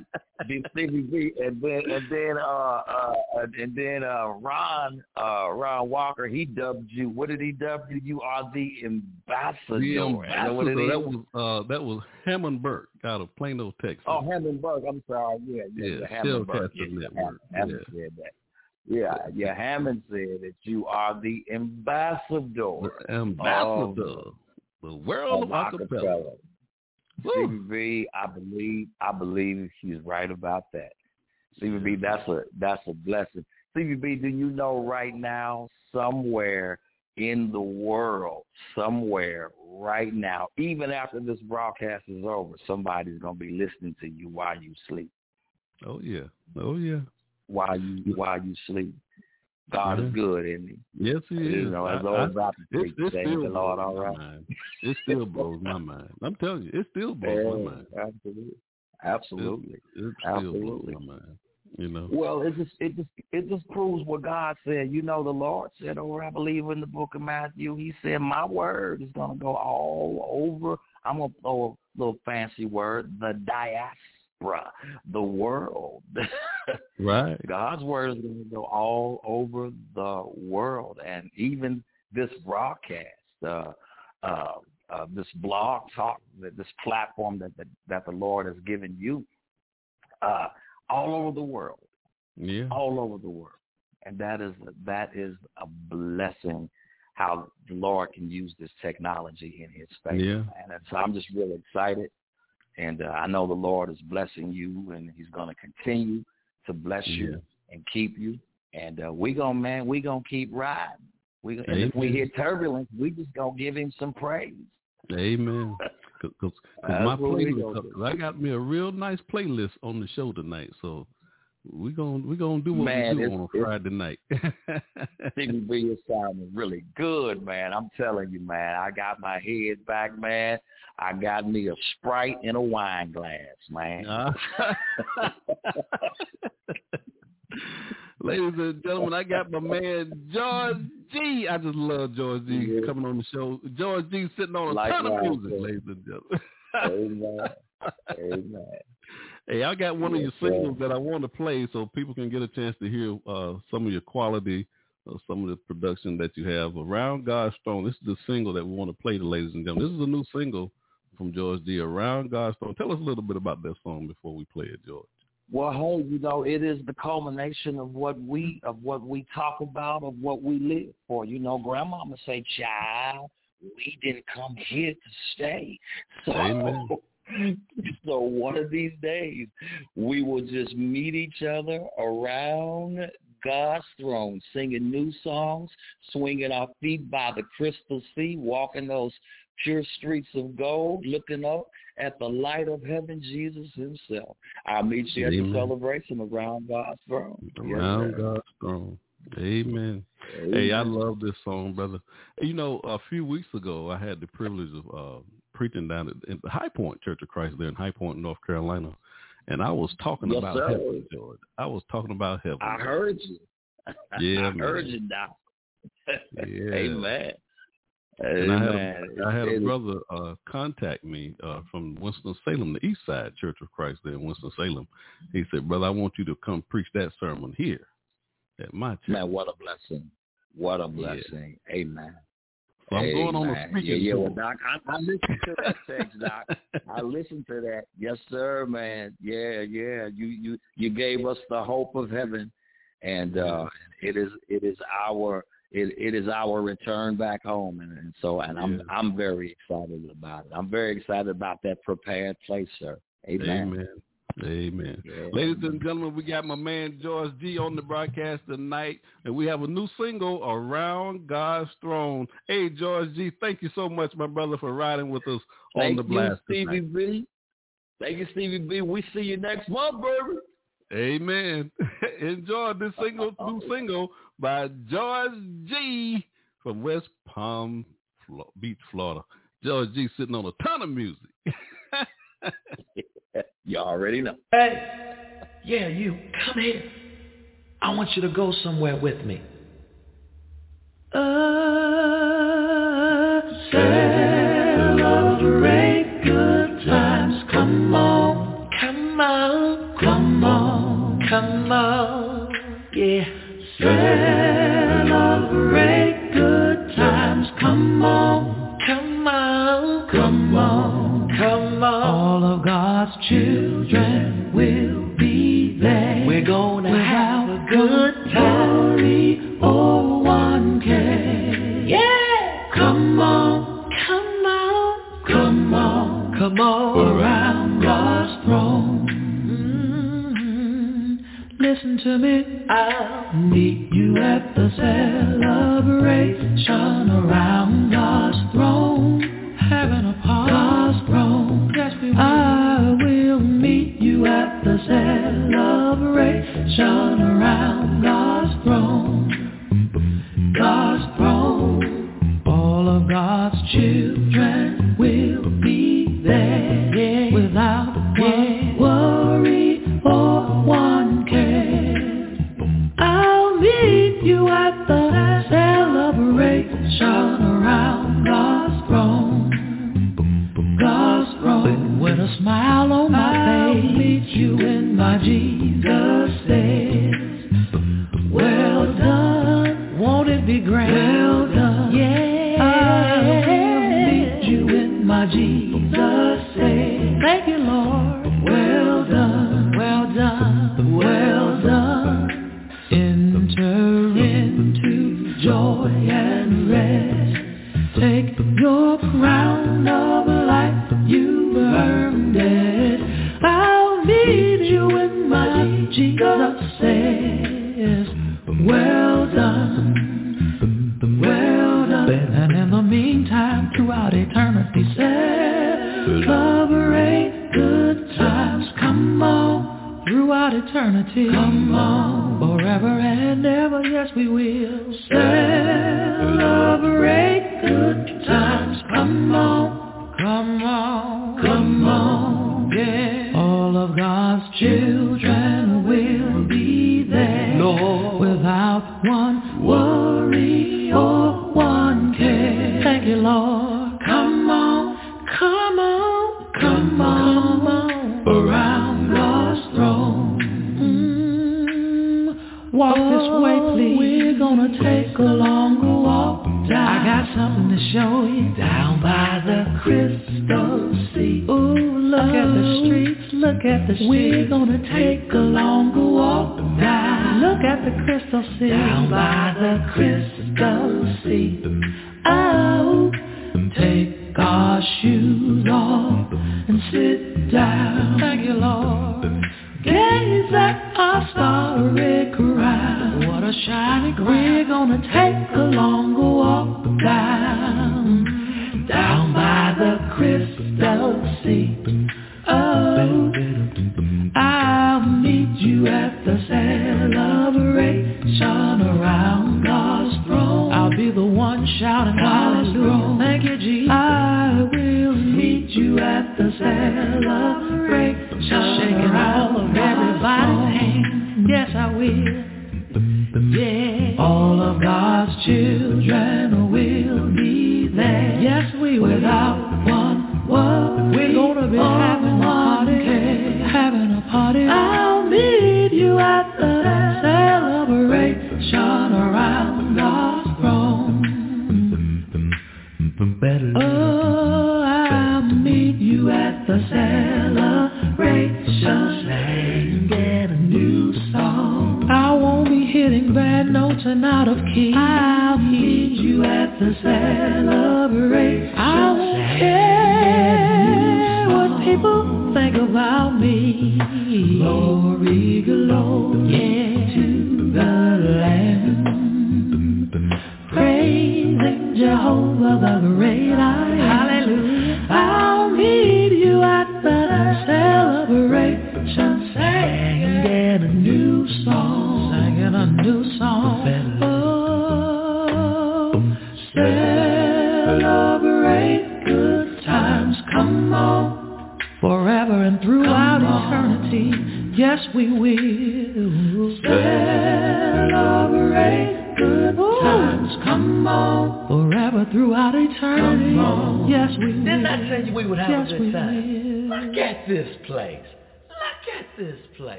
Be Stevie B. And then and then uh uh and then uh Ron uh Ron Walker he dubbed you. What did he dub you? You are the ambassador. The Is that what it ambassador, that was uh, that was Hammond Burke out of Plano, Texas. Oh, Hammonburg. I'm sorry. Yeah, yeah, Yeah, Hammonburg. Shellcaster Yeah, Network. Hammond Yeah. said that. Yeah, yeah. Hammond said that you are the ambassador. The ambassador, the world of acapella. Stevie B, I believe, I believe he's right about that. Stevie B, that's a that's a blessing. Stevie B, do you know right now somewhere in the world, somewhere right now, even after this broadcast is over, somebody's gonna be listening to you while you sleep. Oh yeah, oh yeah. While you while you sleep. God Yeah. is good, isn't he? Yes, he You is. know, as I- old I- as I it, it still the Lord, blows all my mind. It still blows my mind. I'm telling you, it still blows my mind. Absolutely. Absolutely. It, it Absolutely. my mind. You know. Well, it just it just it just proves what God said. You know, the Lord said, or I believe in the book of Matthew, He said, "My word is going to go all over." I'm gonna throw a little fancy word, the diaspora, the world. (laughs) right. God's word is going to go all over the world, and even this broadcast, uh, uh, uh, this blog talk, this platform that, that that the Lord has given you. Uh, all over the world. Yeah. All over the world. And that is that is a blessing how the Lord can use this technology in his favor. Yeah. And so I'm just really excited. And uh, I know the Lord is blessing you and he's going to continue to bless you Yeah. and keep you. And uh, we going to, man, we going to keep riding. We, and if we hit turbulence, we just going to give him some praise. Amen. (laughs) Because my playlist, gonna I got me a real nice playlist on the show tonight. So we gonna we gonna do what Man, we do on a Friday night. (laughs) CBB is sounding really good, man. I'm telling you, man. I got my head back, man. I got me a Sprite in a wine glass, man. Uh, (laughs) Ladies and gentlemen, I got my man George Gee. I just love George Gee. Yeah. coming on the show. George Gee. sitting on a ton of music, sir. ladies and gentlemen. Amen. Amen. Hey, I got one of your singles that I want to play so people can get a chance to hear uh, some of your quality, uh, some of the production that you have around God's throne. This is the single that we want to play to ladies and gentlemen. This is a new single from George Gee. Around God's throne. Tell us a little bit about that song before we play it, George. Well, hey, you know, it is the culmination of what we of what we talk about, of what we live for. You know, grandmama say, Child, we didn't come here to stay. So Amen. (laughs) so one of these days we will just meet each other around God's throne, singing new songs, swinging our feet by the crystal sea, walking those pure streets of gold, looking up at the light of heaven, Jesus himself. I'll meet you at the celebration around God's throne. Around sir. God's throne. Amen. Hey, I love this song, brother. You know, a few weeks ago, I had the privilege of uh, preaching down at, at the High Point Church of Christ there in High Point, North Carolina, and I was talking Yes, about sir. heaven, George. I was talking about heaven. I heard you. (laughs) Yeah, I heard you now. (laughs) Yeah. Amen. And I had a, I had a brother uh, contact me uh, from Winston Salem, the East Side Church of Christ there in Winston Salem. He said, "Brother, I want you to come preach that sermon here at my church." Man, what a blessing. What a blessing. Amen. I'm going on a Amen. speaking yeah, yeah, well, Doc, I, I listened to that text, Doc. I (laughs) listened to that. Yes, sir, man. Yeah, yeah. You you you gave us the hope of heaven, and uh it is it is our it it is our return back home, and, and so and I'm I'm very excited about it. I'm very excited about that prepared place, sir. Amen. Amen. Amen. Yeah. Ladies and gentlemen, we got my man George Gee on the broadcast tonight, and we have a new single, Around God's Throne. Hey, George Gee, thank you so much, my brother, for riding with us on Thank the you, blast. Stevie tonight. B. Thank you, Stevie B. We see you next month, baby. Amen. (laughs) Enjoy this single, (laughs) new single by George Gee from West Palm Beach, Florida. George Gee sitting on a ton of music. (laughs) You already know. Hey, yeah, you, come here. I want you to go somewhere with me. Uh, celebrate good times. Come on, come on, come on, come on. Yeah. Celebrate children will be there. We're gonna have a good time. Oh one can. Yeah. Come on, come on, come on, come on. Around God's throne. Mm, Listen to me. I'll meet you at the celebration around God's throne. Having a party. God's throne. Yes, we will. I will the celebration around God's throne. God's throne. All of God's children will be there. Without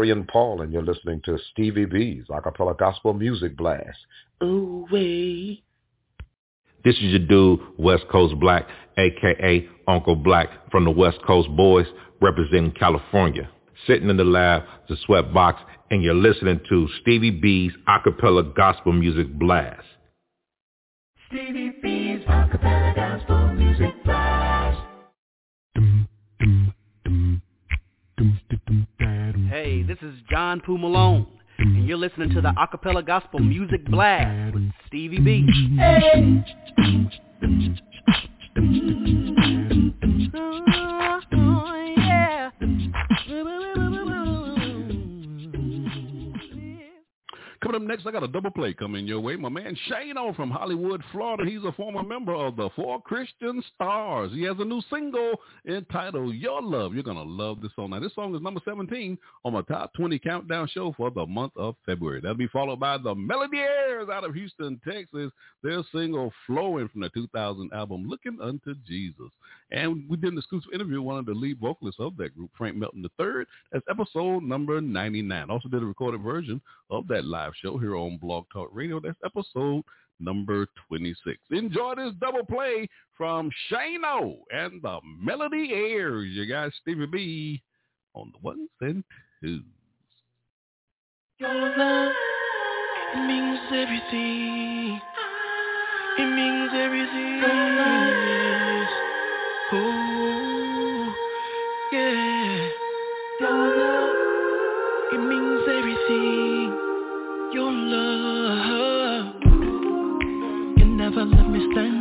Dorian Paul, and you're listening to Stevie B's Acappella Gospel Music Blast. Ooh, way. This is your dude, West Coast Black, aka Uncle Black from the West Coast Boys, representing California. Sitting in the lab, the sweat box, and you're listening to Stevie B's Acappella Gospel Music Blast. Stevie B. Hey, this is John Poo Malone, and you're listening to the Acappella Gospel Music Blast with Stevie B. Hey. Coming up next, I got a double play coming your way. My man Shano from Hollywood, Florida. He's a former member of the Four Christian Stars. He has a new single entitled Your Love. You're going to love this song. Now, this song is number 17 on my top 20 countdown show for the month of February. That'll be followed by the Melody out of Houston, Texas. Their single Flowing from the 2000 album Looking Unto Jesus. And we did an exclusive interview with one of the lead vocalists of that group, Frank Melton III. That's episode number 99. Also did a recorded version of that live live show here on Blog Talk Radio. That's episode number 26. Enjoy this double play from Shano and the Melody Airs. You got Stevie B on the ones and twos. Your love means everything. It means everything. Oh, yeah. Your love, it means everything. time.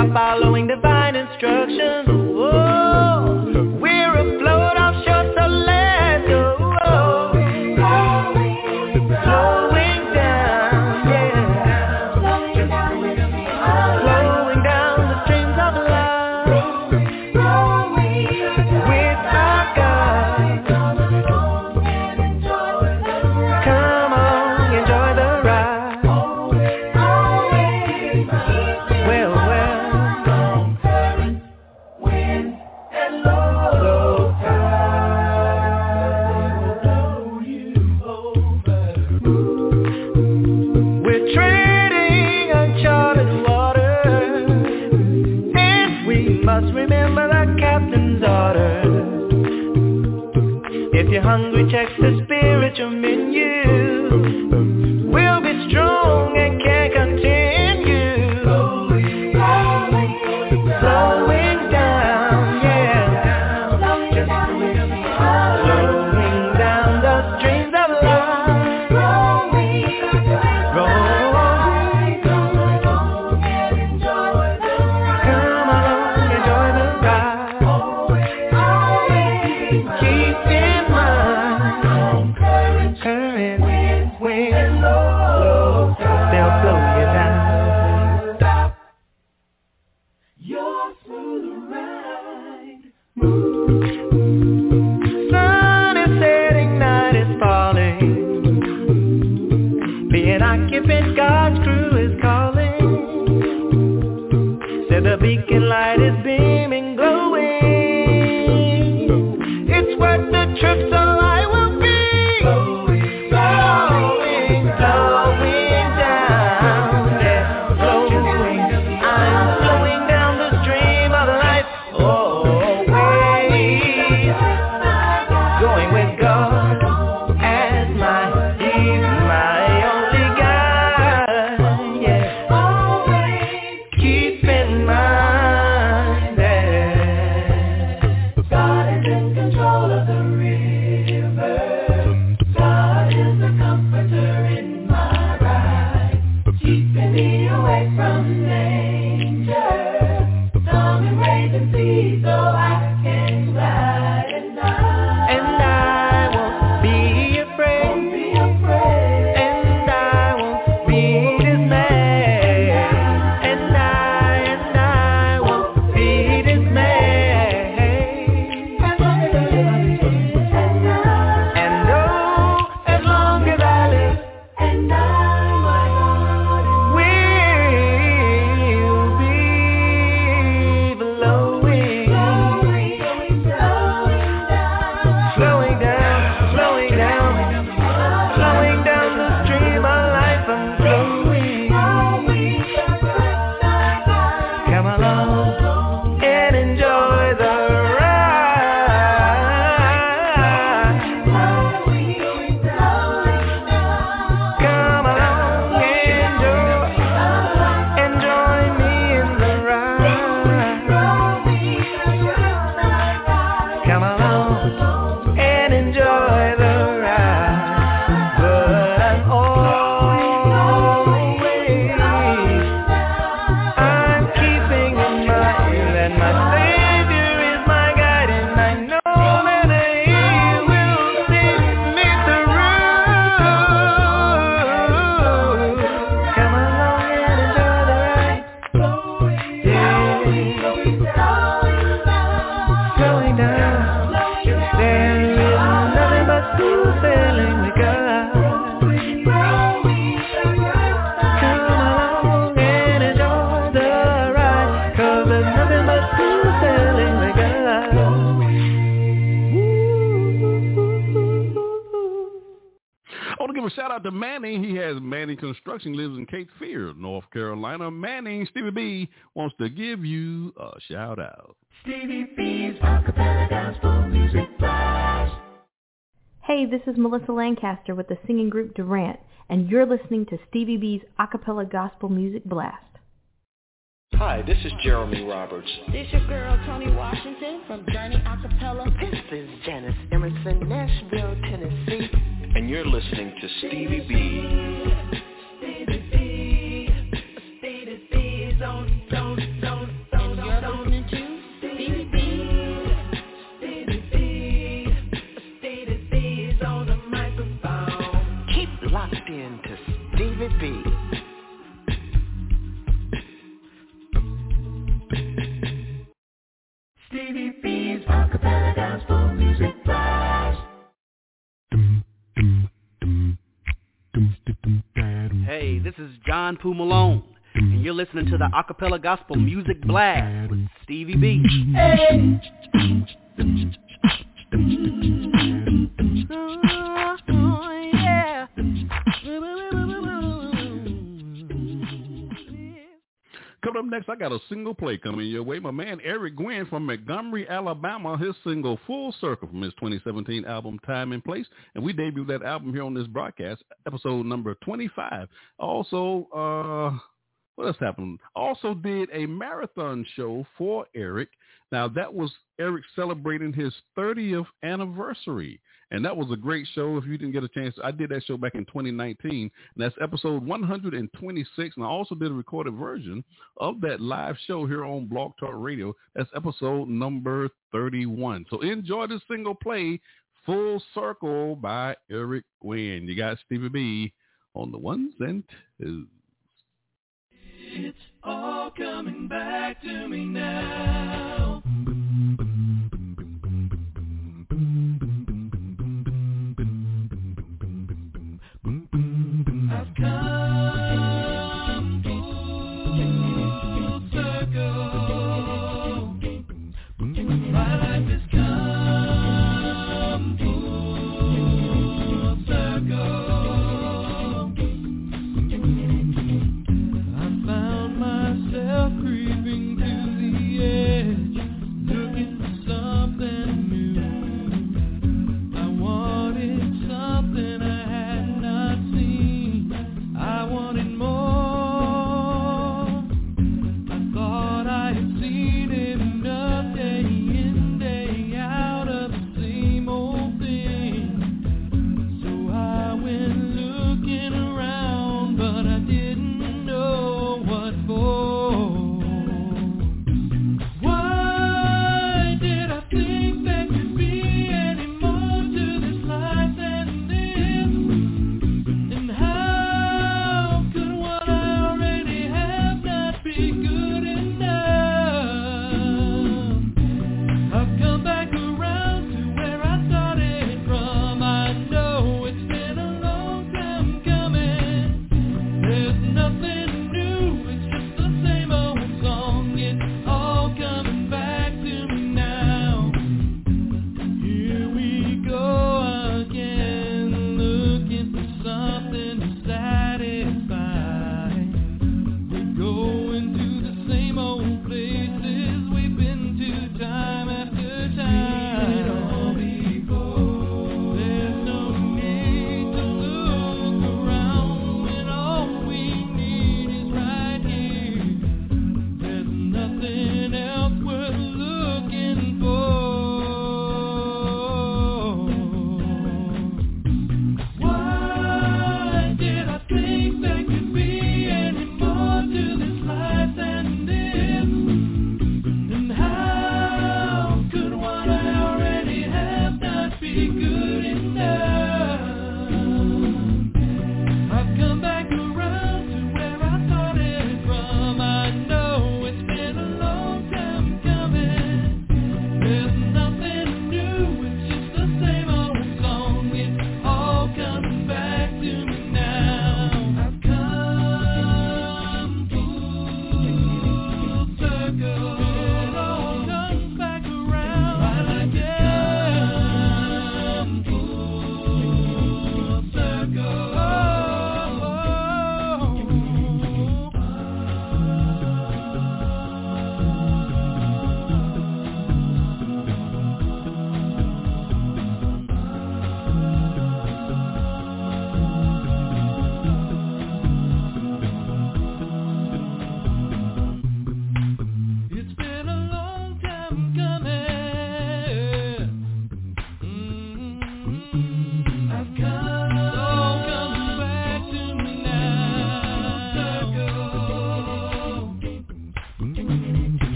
by following divine instructions. out. Stevie B's Acapella Gospel Music Hey, this is Melissa Lancaster with the singing group Durant, and you're listening to Stevie B's Acappella Gospel Music Blast. Hi, this is Jeremy Roberts. This your girl Tony Washington from Journey Acapella. This is Janice Emerson, Nashville, Tennessee. And you're listening to Stevie B. John Poo Malone, and you're listening to the Acappella Gospel Music Blast with Stevie B. Hey. Up next, I got a single play coming your way. My man Eric Gwynn from Montgomery, Alabama, his single Full Circle from his 2017 album Time and Place. And we debuted that album here on this broadcast, episode number 25. Also, uh, what else happened? Also did a marathon show for Eric. Now that was Eric celebrating his 30th anniversary. And that was a great show. If you didn't get a chance, I did that show back in 2019. And that's episode 126. And I also did a recorded version of that live show here on Blog Talk Radio. That's episode number 31. So enjoy this single play, Full Circle by Eric Gwynn. You got Stevie B on the ones and twos. It's all coming back to me now.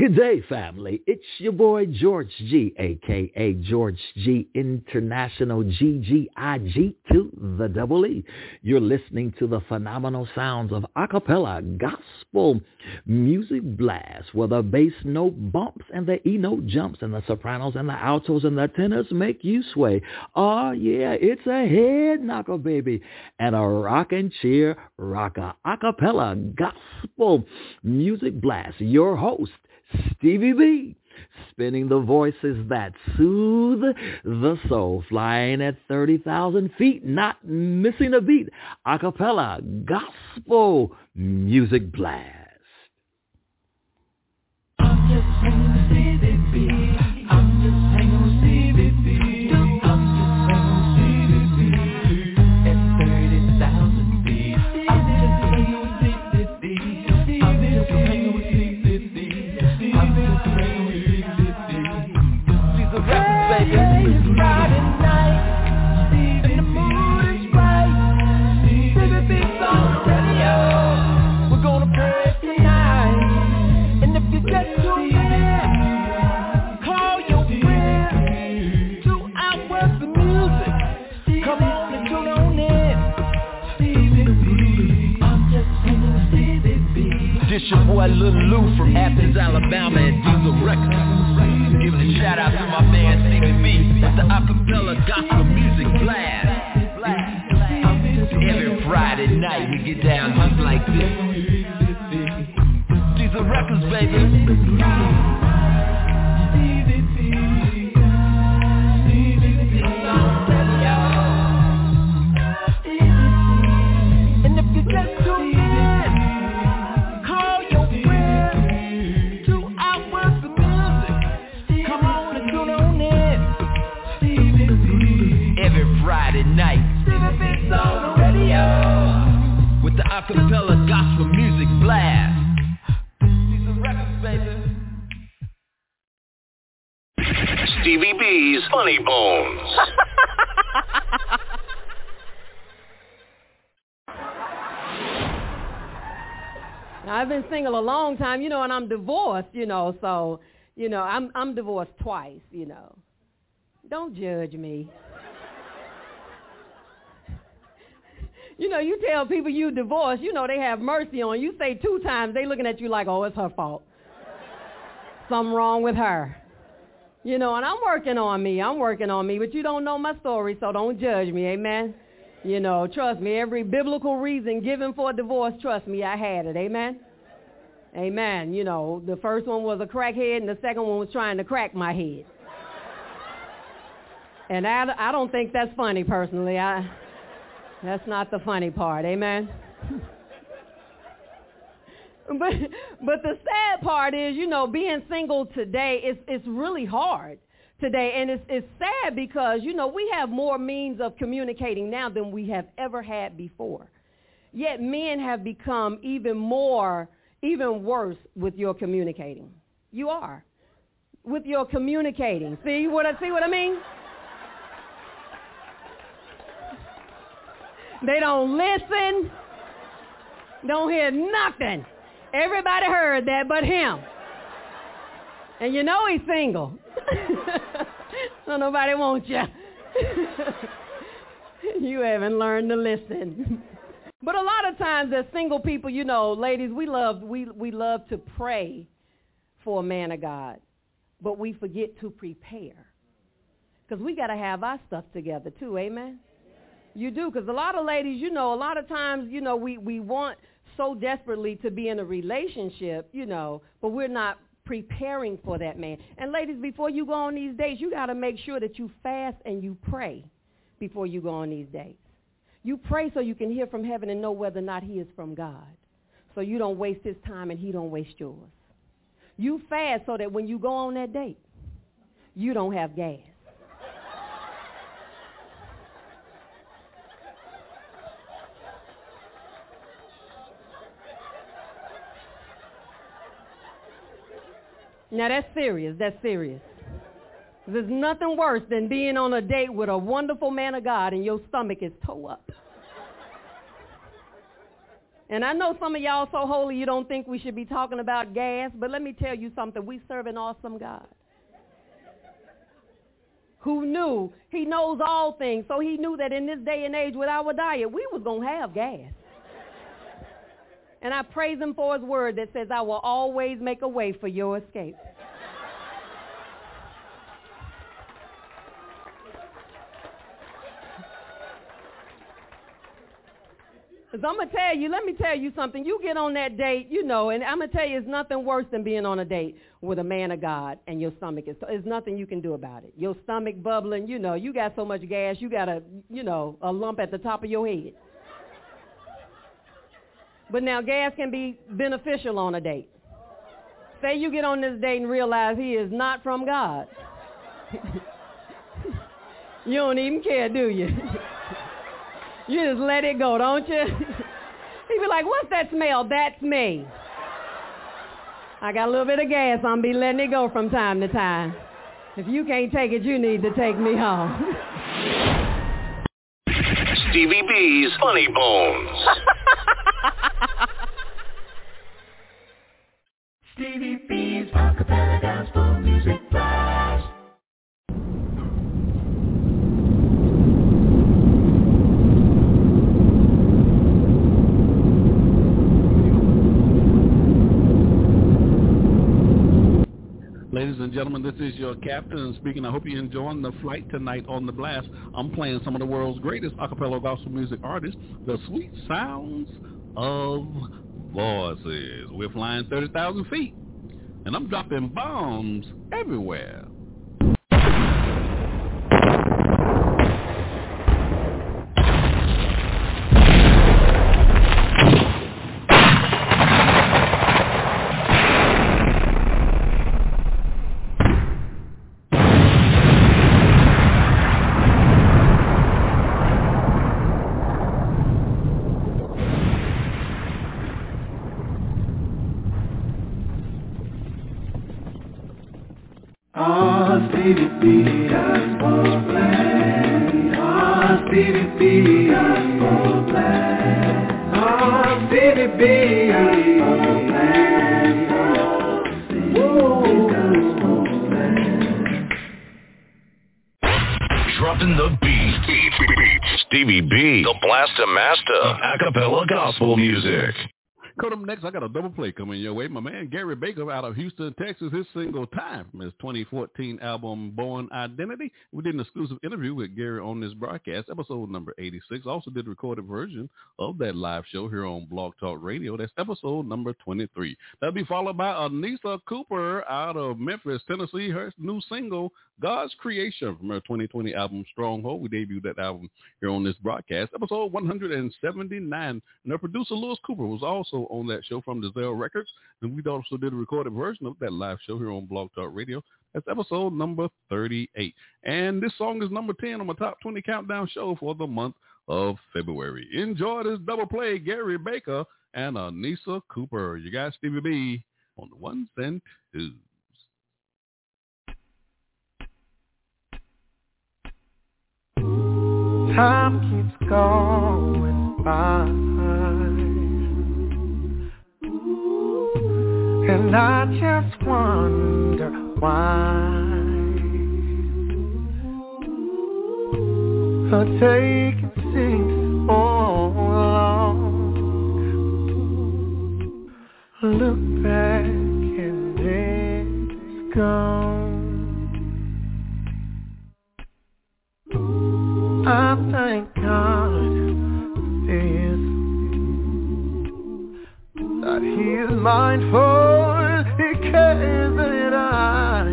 Good day, family. It's your boy George Gee, aka George Gee International GGIG to the double E. You're listening to the phenomenal sounds of acapella gospel music blast, where the bass note bumps and the E note jumps, and the sopranos and the altos and the tenors make you sway. Oh yeah, it's a head knocker, baby, and a rockin' cheer rocker acapella gospel music blast. Your host. Stevie B, spinning the voices that soothe the soul, flying at 30,000 feet, not missing a beat. Acapella, gospel, music blast. Your boy Lil Lou from Athens, Alabama and Diesel Records. Giving a shout out to my man CBB with the acapella gospel music blast. Every Friday night we get down just like this. Diesel Records, baby. Acapella gospel music blast. These are records, baby. Stevie B's Funny Bones. (laughs) Now, I've been single a long time, you know, and I'm divorced, you know, so, you know, I'm I'm divorced twice, you know. Don't judge me. You know, you tell people you divorced, you know, they have mercy on you. Say two times, they looking at you like, oh, it's her fault. Something wrong with her. You know, and I'm working on me. I'm working on me, but you don't know my story, so don't judge me. Amen. You know, trust me, every biblical reason given for a divorce, trust me, I had it. Amen. Amen. You know, the first one was a crackhead and the second one was trying to crack my head. And I, I don't think that's funny personally. I, that's not the funny part. Amen. (laughs) but but the sad part is, you know, being single today is it's really hard today, and it's it's sad because you know we have more means of communicating now than we have ever had before. Yet men have become even more, even worse with your communicating. You are with your communicating. See what I see what I mean? They don't listen. Don't hear nothing. Everybody heard that but him. And you know he's single. (laughs) so nobody wants you. (laughs) you haven't learned to listen. (laughs) but a lot of times as single people, you know, ladies, we love we we love to pray for a man of God. But we forget to prepare. Cuz we got to have our stuff together too, amen. You do cuz a lot of ladies, you know, a lot of times, you know, we we want so desperately to be in a relationship, you know, but we're not preparing for that man. And ladies, before you go on these dates, you got to make sure that you fast and you pray before you go on these dates. You pray so you can hear from heaven and know whether or not he is from God. So you don't waste his time and he don't waste yours. You fast so that when you go on that date, you don't have gas. Now that's serious. That's serious. There's nothing worse than being on a date with a wonderful man of God and your stomach is toe up. And I know some of y'all so holy you don't think we should be talking about gas, but let me tell you something. We serve an awesome God. Who knew? He knows all things. So he knew that in this day and age with our diet, we was going to have gas. And I praise him for his word that says, I will always make a way for your escape. Because I'm to tell you, let me tell you something. You get on that date, you know, and I'm to tell you, it's nothing worse than being on a date with a man of God and your stomach is, there's nothing you can do about it. Your stomach bubbling, you know, you got so much gas, you got a, you know, a lump at the top of your head. But now gas can be beneficial on a date. Say you get on this date and realize he is not from God. (laughs) you don't even care, do you? (laughs) you just let it go, don't you? (laughs) He'd be like, what's that smell? That's me. I got a little bit of gas. I'm be letting it go from time to time. If you can't take it, you need to take me home. (laughs) Stevie B's Funny Bones. (laughs) Stevie B's Acappella Gospel Music Blast. Ladies and gentlemen, this is your captain speaking. I hope you're enjoying the flight tonight on the blast. I'm playing some of the world's greatest acapella gospel music artists, the sweet sounds of voices. We're flying 30,000 feet, and I'm dropping bombs everywhere. Acapella gospel music. Coming up next, I got a double play coming your way. My man Gary Baker out of Houston, Texas, his single Time from his 2014 album Born Identity. We did an exclusive interview with Gary on this broadcast, episode number 86. Also did a recorded version of that live show here on Blog Talk Radio. That's episode number 23. That'll be followed by Anissa Cooper out of Memphis, Tennessee. Her new single, God's Creation from her 2020 album Stronghold. We debuted that album here on this broadcast, episode 179. And her producer Lewis Cooper was also on that show from Dazelle Records. And we also did a recorded version of that live show here on Blog Talk Radio. That's episode number 38. And this song is number 10 on my top 20 countdown show for the month of February. Enjoy this double play, Gary Baker and Anissa Cooper. You got Stevie B on the ones and twos. Time keeps going by. And I just wonder why take it seems so long. Look back and it's gone I thank God that He is mindful, He cares that I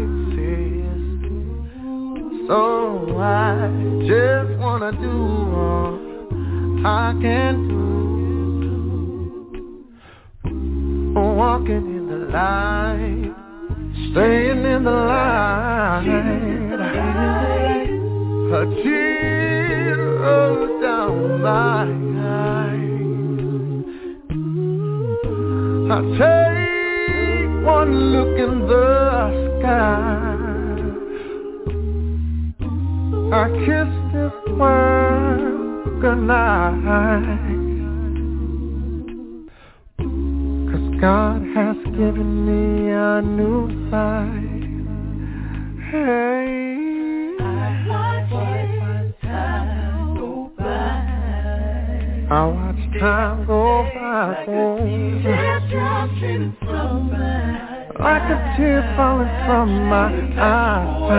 exist. So I just wanna do all I can do, walking in the light, staying in the light a tear rolls down my eye. I take one look in the sky. I kiss this world goodnight. Cause God has given me a new life. Hey. I watch time go by. Like a tear falling from my eyes.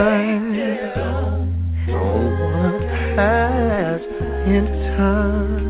No Over past in time.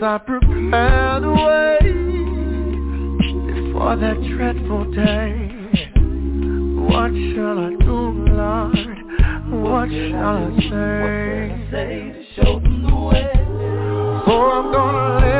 I prepare the way for that dreadful day. What shall I do, Lord? What shall I say? What I say to show them the way? For I'm gonna live.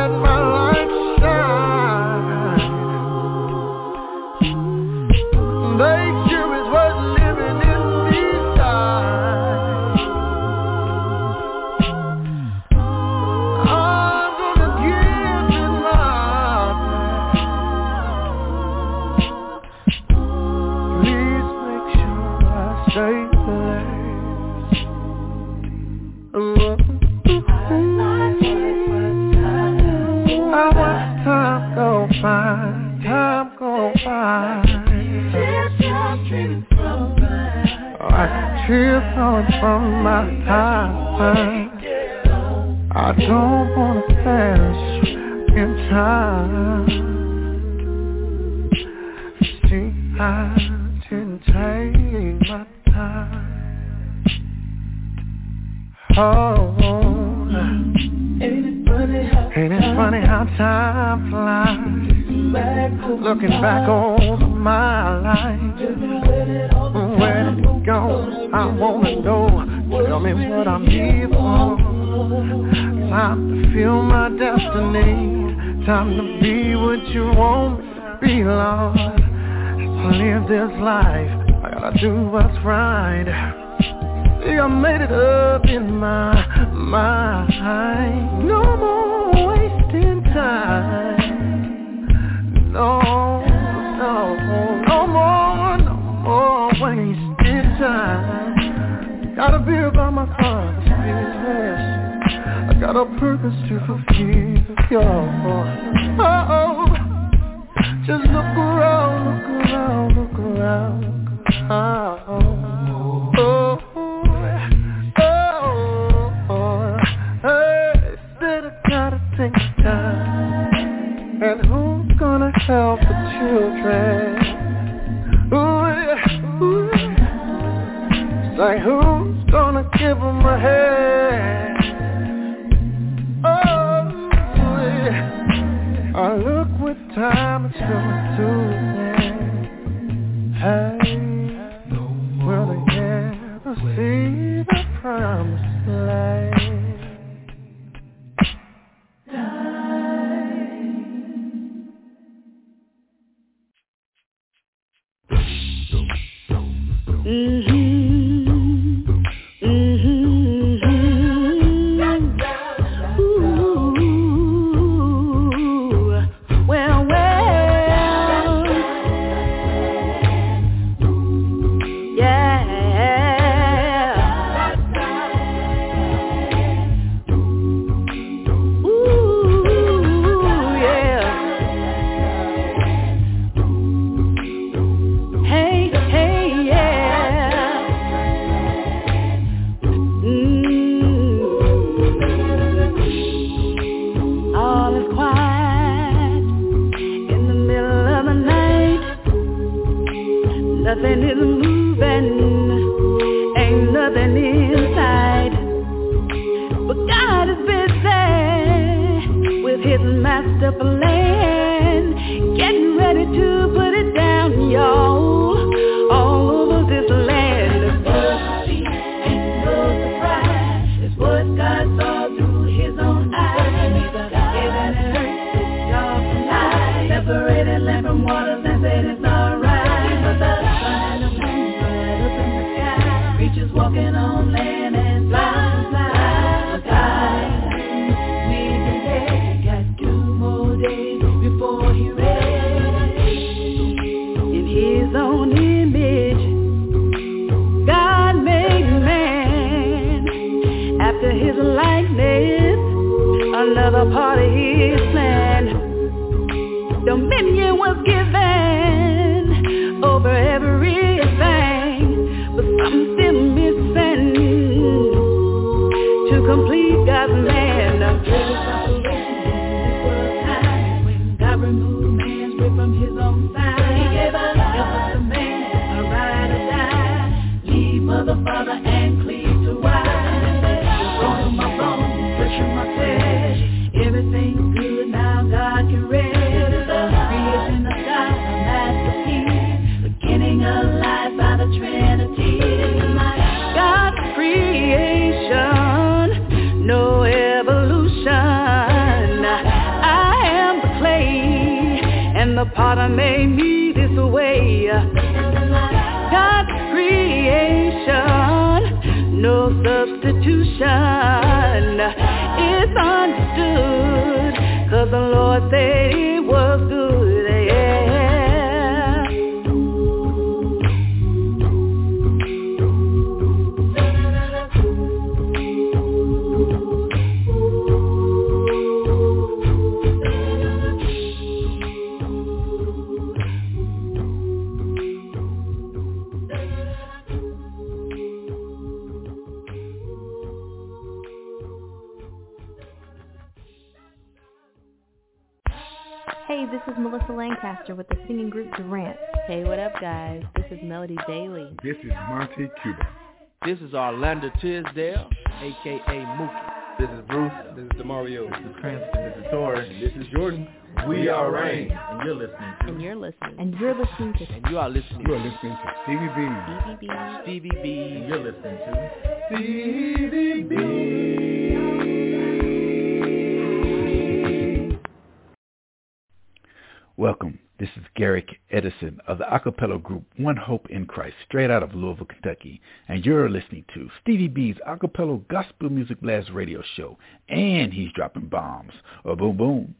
from my heart. I don't straight out of Louisville, Kentucky. And you're listening to Stevie B's Acappella Gospel Music Blast radio show. And he's dropping bombs. Oh, boom, boom.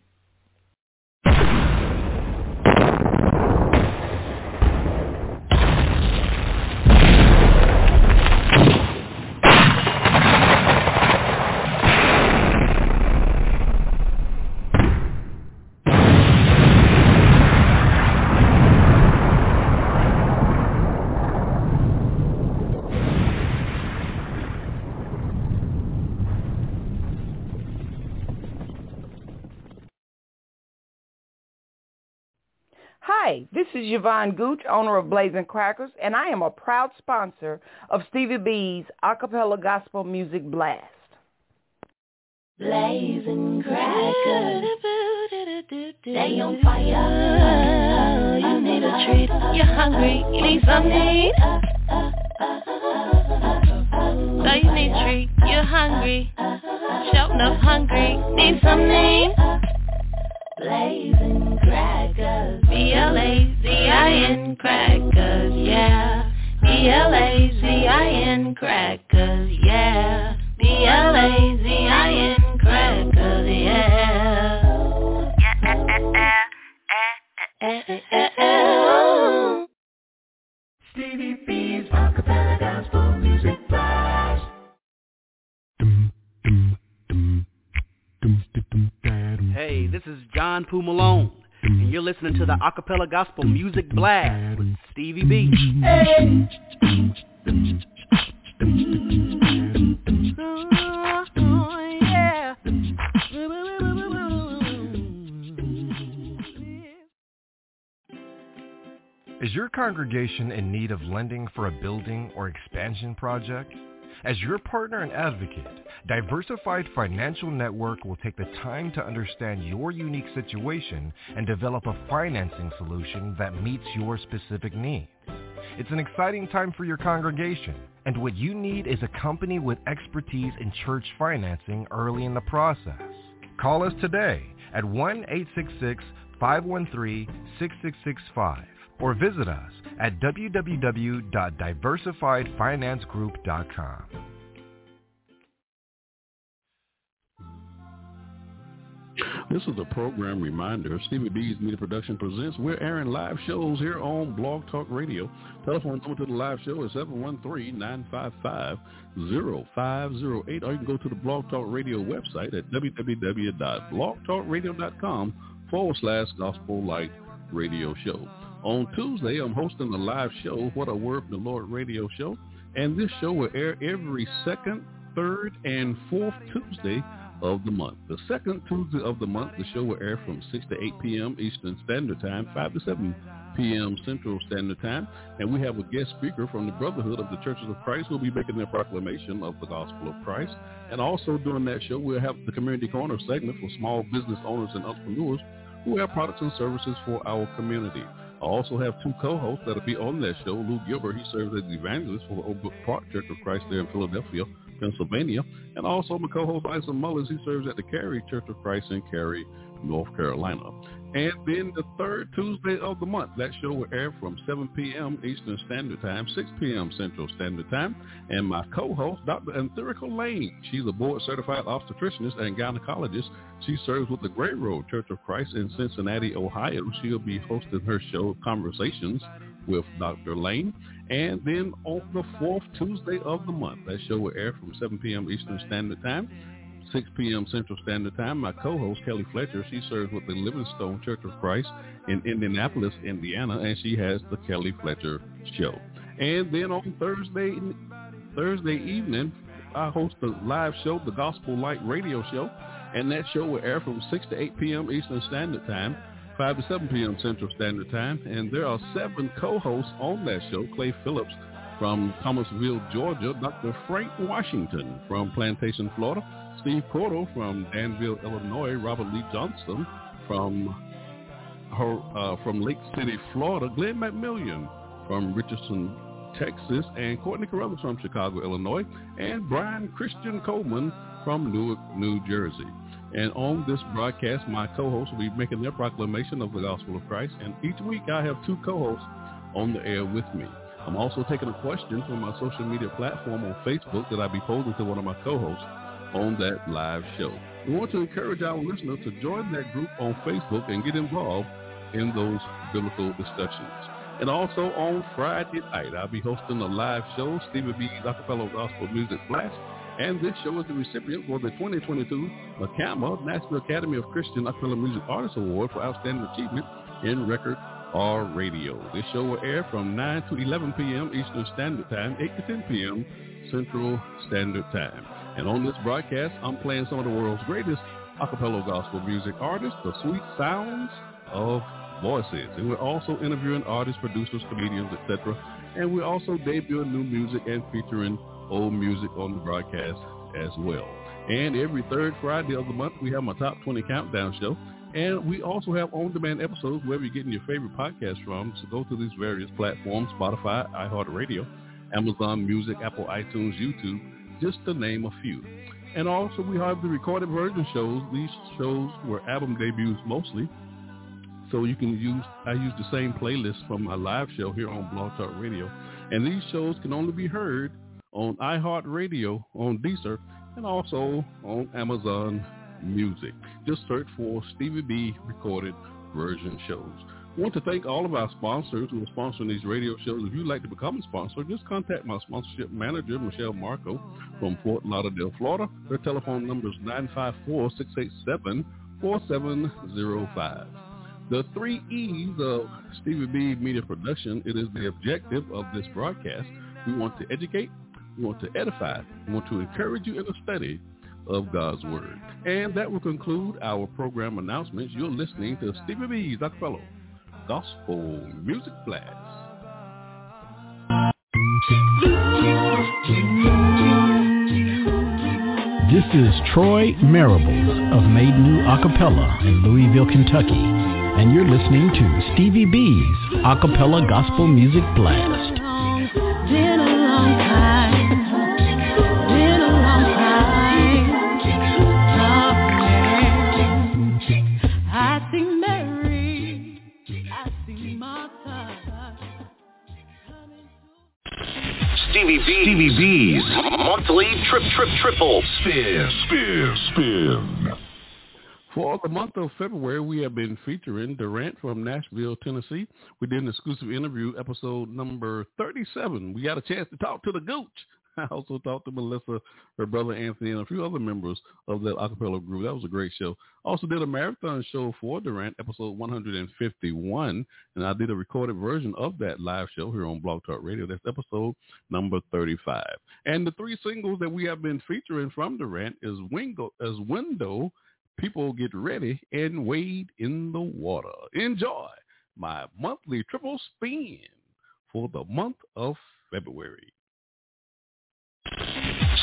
Hi, this is Yvonne Gooch, owner of Blazing Crackers, and I am a proud sponsor of Stevie B's Acappella Gospel Music Blast. Blazing crackers, they on fire. You need a treat, you're hungry, you need something. So you need a treat, you're hungry, shouting up hungry, need something. Blazing crackers, B-L-A-Z-I-N crackers, yeah. B-L-A-Z-I-N crackers, yeah. B-L-A-Z-I-N crackers, yeah. Stevie B's acapella Hey, this is John Poo Malone, and you're listening to the Acappella Gospel Music Blast with Stevie B. yeah. Is your congregation in need of lending for a building or expansion project? As your partner and advocate, Diversified Financial Network will take the time to understand your unique situation and develop a financing solution that meets your specific needs. It's an exciting time for your congregation, and what you need is a company with expertise in church financing early in the process. Call us today at 1-866-513-6665 or visit us at www.diversifiedfinancegroup.com. This is a program reminder. Stevie B's Media Production presents. We're airing live shows here on Blog Talk Radio. Telephone number to the live show is 713-955-0508. Or you can go to the Blog Talk Radio website at www.blogtalkradio.com forward slash Gospel Light Radio Show. On Tuesday, I'm hosting a live show, What a Word from the Lord radio show. And this show will air every second, third, and fourth Tuesday of the month. The second Tuesday of the month, the show will air from 6 to 8 p.m. Eastern Standard Time, 5 to 7 p.m. Central Standard Time. And we have a guest speaker from the Brotherhood of the Churches of Christ who will be making their proclamation of the gospel of Christ. And also during that show, we'll have the Community Corner segment for small business owners and entrepreneurs who have products and services for our community. I also have two co-hosts that'll be on that show. Lou Gilbert, he serves as evangelist for the Oak Park Church of Christ there in Philadelphia, Pennsylvania. And also my co-host Isaac Mullins, he serves at the Cary Church of Christ in Cary, North Carolina. And then the third Tuesday of the month, that show will air from 7 p.m. Eastern Standard Time, 6 p.m. Central Standard Time. And my co-host, Dr. Anthurica Lane, she's a board-certified obstetricianist and gynecologist. She serves with the Great Road Church of Christ in Cincinnati, Ohio. She'll be hosting her show, Conversations with Dr. Lane. And then on the fourth Tuesday of the month, that show will air from 7 p.m. Eastern Standard Time. 6 p.m. Central Standard Time. My co-host, Kelly Fletcher, she serves with the Livingstone Church of Christ in Indianapolis, Indiana, and she has the Kelly Fletcher Show. And then on Thursday Thursday evening, I host a live show, the Gospel Light Radio Show, and that show will air from 6 to 8 p.m. Eastern Standard Time, 5 to 7 p.m. Central Standard Time, and there are seven co-hosts on that show, Clay Phillips from Thomasville, Georgia, Dr. Frank Washington from Plantation, Florida, Steve Cordell from Danville, Illinois, Robert Lee Johnston from her, uh, from Lake City, Florida, Glenn McMillian from Richardson, Texas, and Courtney Carruthers from Chicago, Illinois, and Brian Christian Coleman from Newark, New Jersey. And on this broadcast, my co-hosts will be making their proclamation of the gospel of Christ. And each week I have two co-hosts on the air with me. I'm also taking a question from my social media platform on Facebook that I'll be posing to one of my co-hosts on that live show. We want to encourage our listeners to join that group on Facebook and get involved in those biblical discussions. And also on Friday night, I'll be hosting a live show, Stevie B's Acappella Gospel Music Blast. And this show is the recipient for the 2022 NACAMA National Academy of Christian Acappella Music Artists Award for Outstanding Achievement in Record or Radio. This show will air from 9 to 11 p.m. Eastern Standard Time, 8 to 10 p.m. Central Standard Time. And on this broadcast, I'm playing some of the world's greatest acapella gospel music artists, the sweet sounds of voices. And we're also interviewing artists, producers, comedians, etc. And we're also debuting new music and featuring old music on the broadcast as well. And every third Friday of the month, we have my top 20 countdown show. And we also have on-demand episodes wherever you're getting your favorite podcast from. So go to these various platforms, Spotify, iHeartRadio, Amazon Music, Apple iTunes, YouTube, just to name a few. And also we have the recorded version shows. These shows were album debuts mostly. So you can use, I use the same playlist from my live show here on Blog Talk Radio. And these shows can only be heard on iHeartRadio, on Deezer, and also on Amazon Music. Just search for Stevie B recorded version shows. I want to thank all of our sponsors who are sponsoring these radio shows. If you'd like to become a sponsor, just contact my sponsorship manager, Michelle Marco from Fort Lauderdale, Florida. Her telephone number is 954-687-4705. The three E's of Stevie B Media Production, it is the objective of this broadcast. We want to educate, we want to edify, we want to encourage you in the study of God's Word. And that will conclude our program announcements. You're listening to Stevie B's Acapella Gospel Music Blast. This is Troy Marables of Made New Acapella in Louisville, Kentucky, and you're listening to Stevie B's Acappella Gospel Music Blast. Stevie B. Stevie B's monthly trip, trip, triple spin, spin, spin. For the month of February, we have been featuring Durant from Nashville, Tennessee. We did an exclusive interview, episode number 37. We got a chance to talk to the Gooch. (laughs) I also talked to Melissa, her brother Anthony, and a few other members of that acapella group. That was a great show. Also did a marathon show for Durant, episode 151, and I did a recorded version of that live show here on Blog Talk Radio. That's episode number 35. And the three singles that we have been featuring from Durant is Wingo, is Window, People Get Ready, and Wade in the Water. Enjoy my monthly triple spin for the month of February.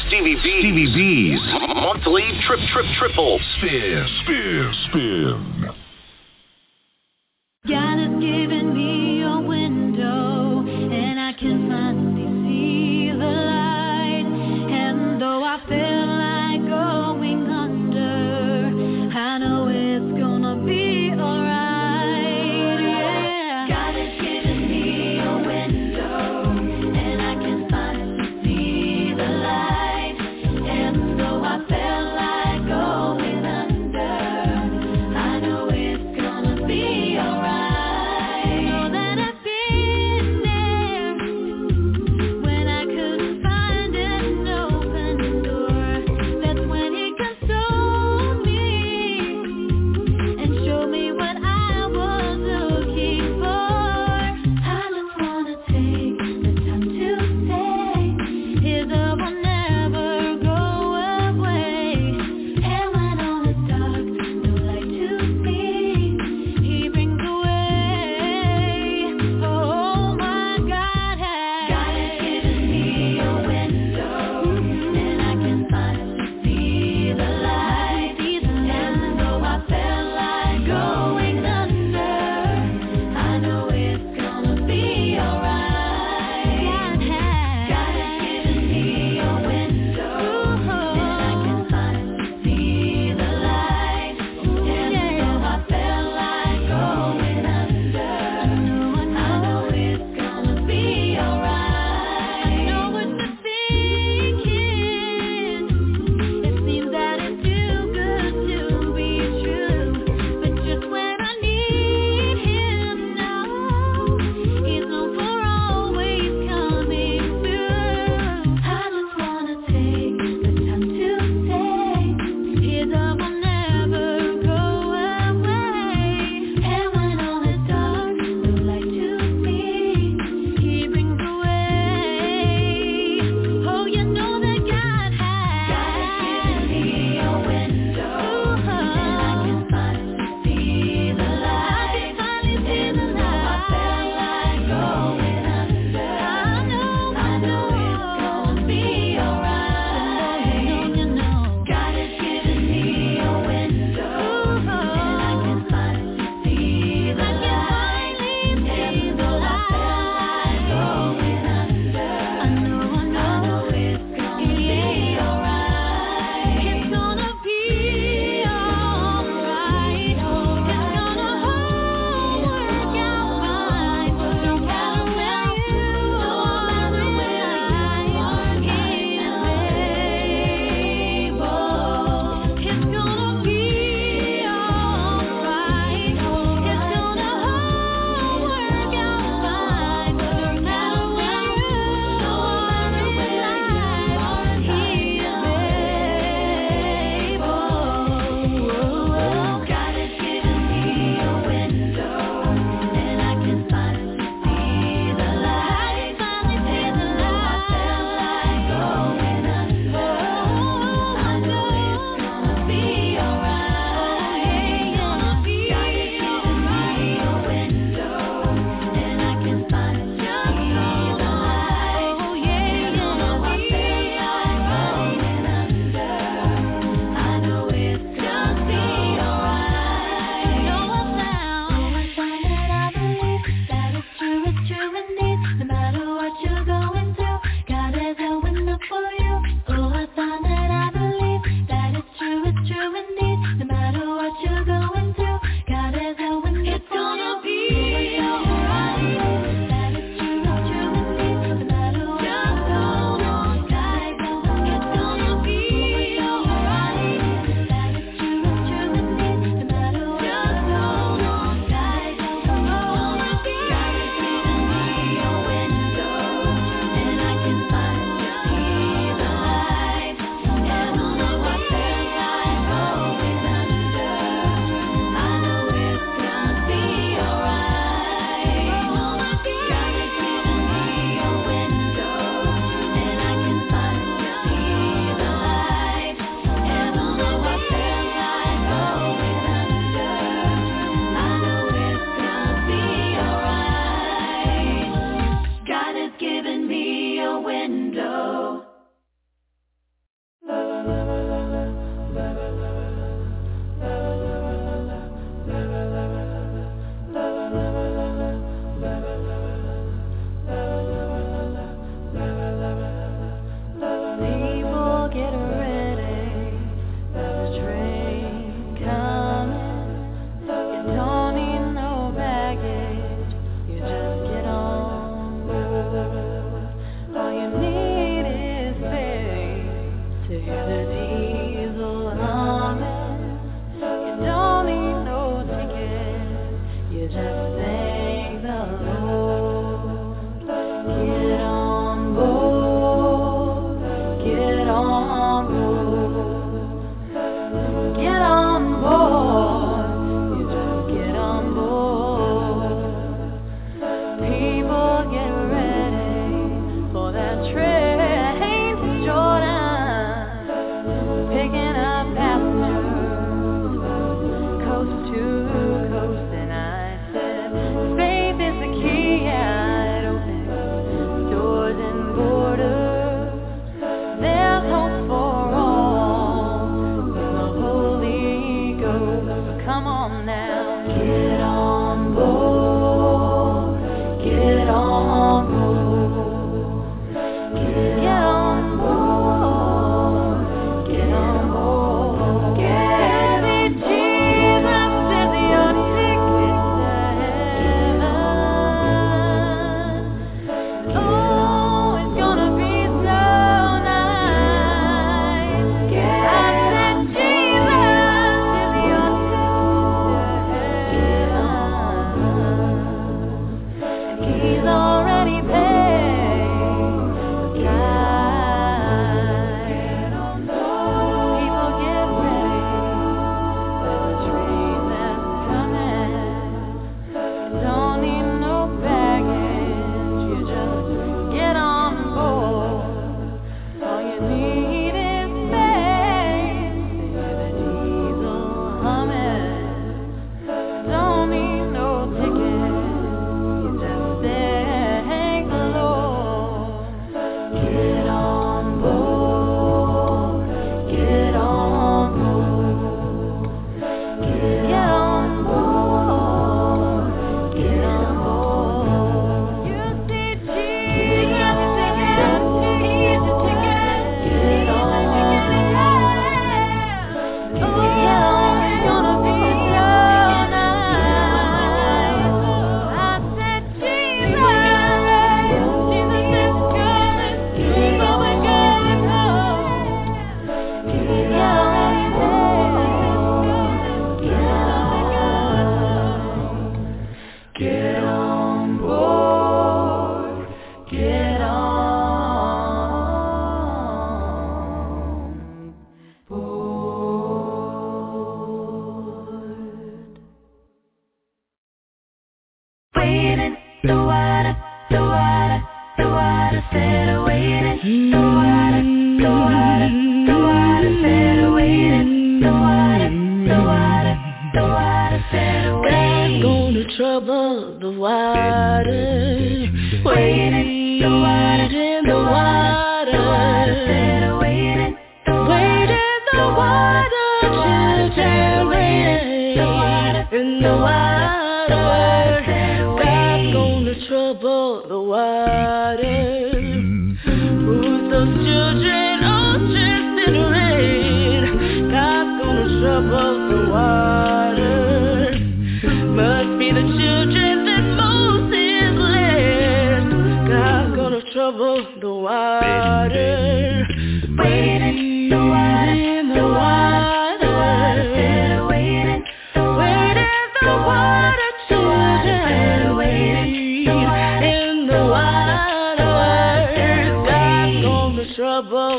Stevie B's, Stevie B's monthly trip trip triple spin spin spin. God has given me window, and I can find.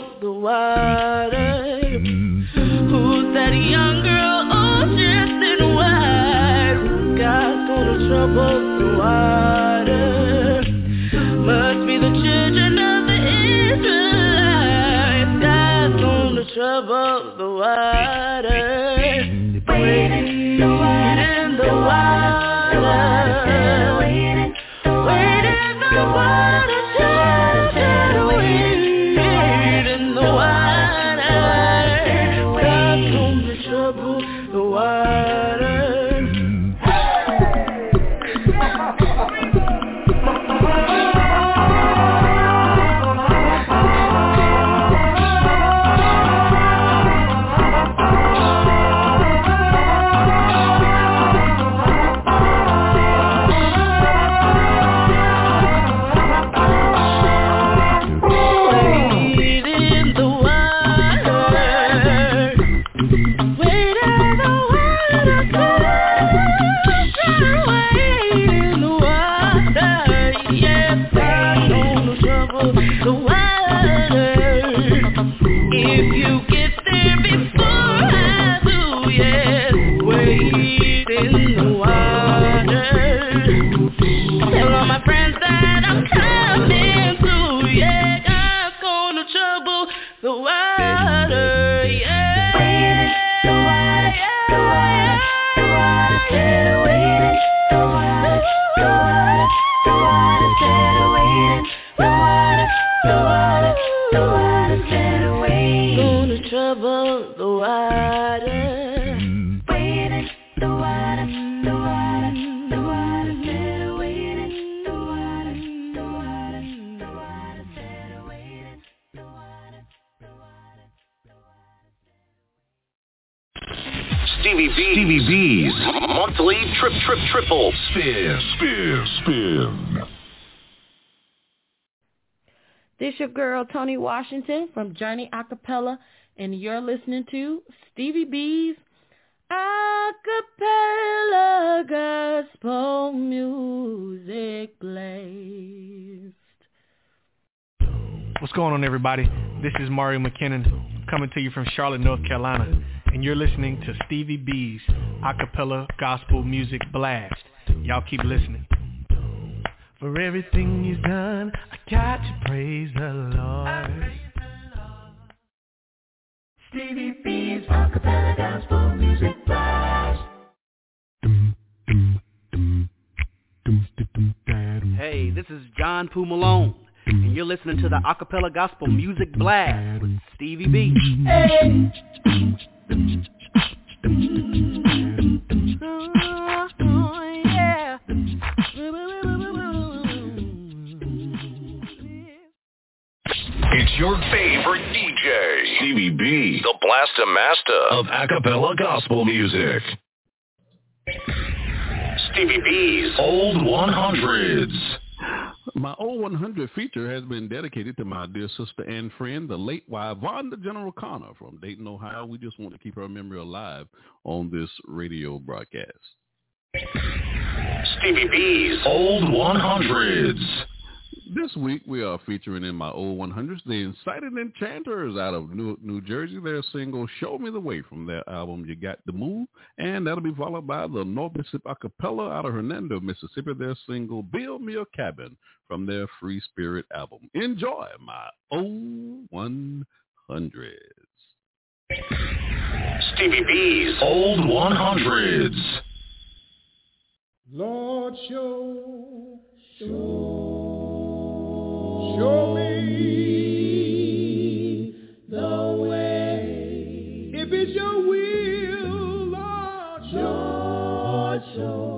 broke the water. Who's that young girl all dressed in white? God's gonna trouble the water. Must be the children of the Israelites. God's gonna trouble the water. Waiting the the water. The water. Tony Washington from Journey Acapella, and you're listening to Stevie B's Acappella Gospel Music Blast. What's going on, everybody? This is Mario McKinnon coming to you from Charlotte, North Carolina, and you're listening to Stevie B's Acappella Gospel Music Blast. Y'all keep listening. For everything he's done, I got to praise the Lord. Stevie B's Acappella Gospel Music Blast. Hey, this is John Poo Malone, and you're listening to the Acappella Gospel Music Blast with Stevie B. Hey. It's your favorite DJ, Stevie B, the Blasta Master of acapella gospel music. Stevie B's Old 100s. My old 100 feature has been dedicated to my dear sister and friend, the late Yvonne General Connor from Dayton, Ohio. We just want to keep her memory alive on this radio broadcast. Stevie B's Old 100s. This week we are featuring in my old 100s the Incited Enchanters out of New, New Jersey. Their single "Show Me the Way" from their album "You Got the Move," and that'll be followed by the North Mississippi Acapella out of Hernando, Mississippi. Their single "Build Me a Cabin" from their Free Spirit album. Enjoy my old 100s. Stevie B's Old 100s. Lord, show, show, show me the way. If it's your will, Lord, show, show,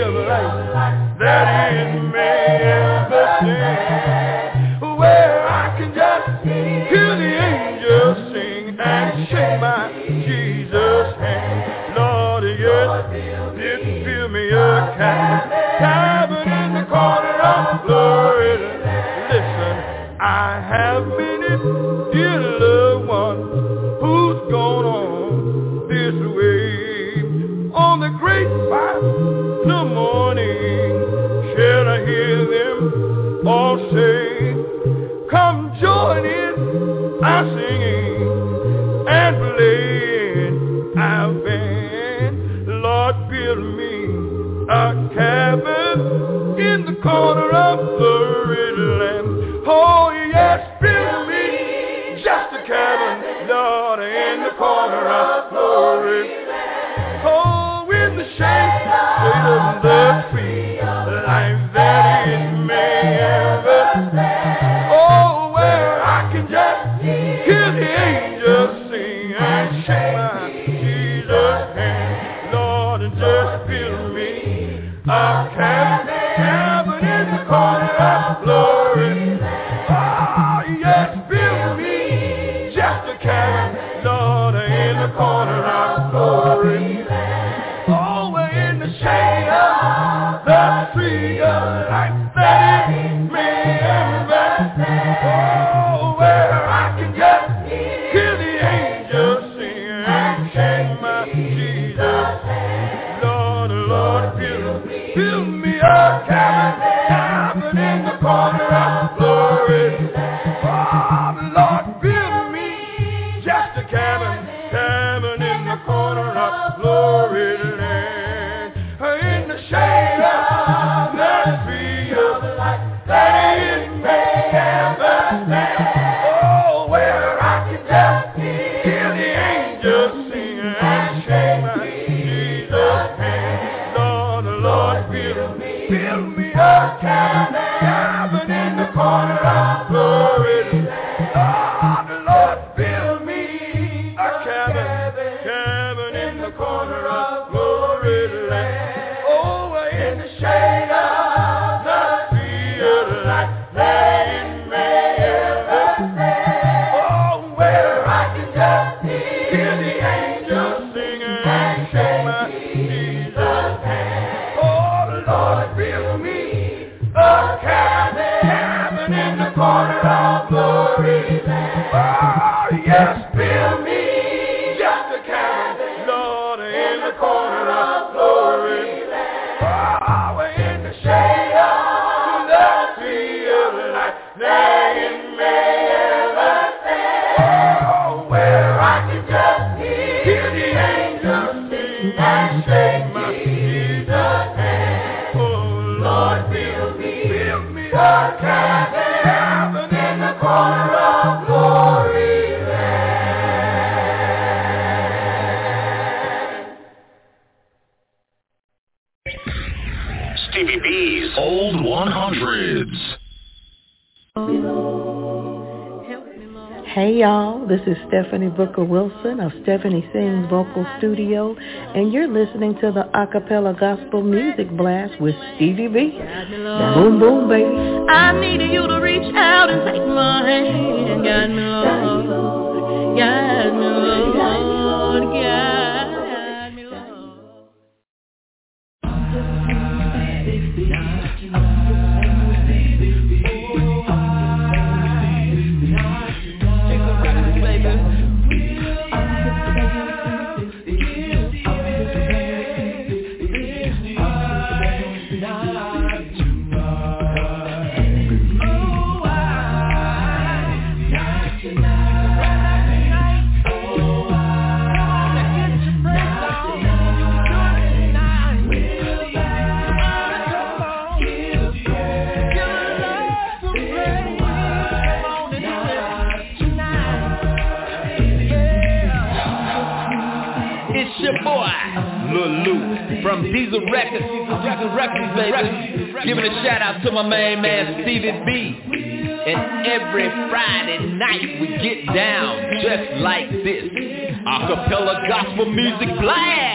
of life that in may ever stand. Stephanie Sings Vocal Studio, and you're listening to the Acappella Gospel Music Blast with Stevie B. Boom boom baby. I needed you to reach out and take my hand. Guide me, Lord. Guide me, Lord. Music blast.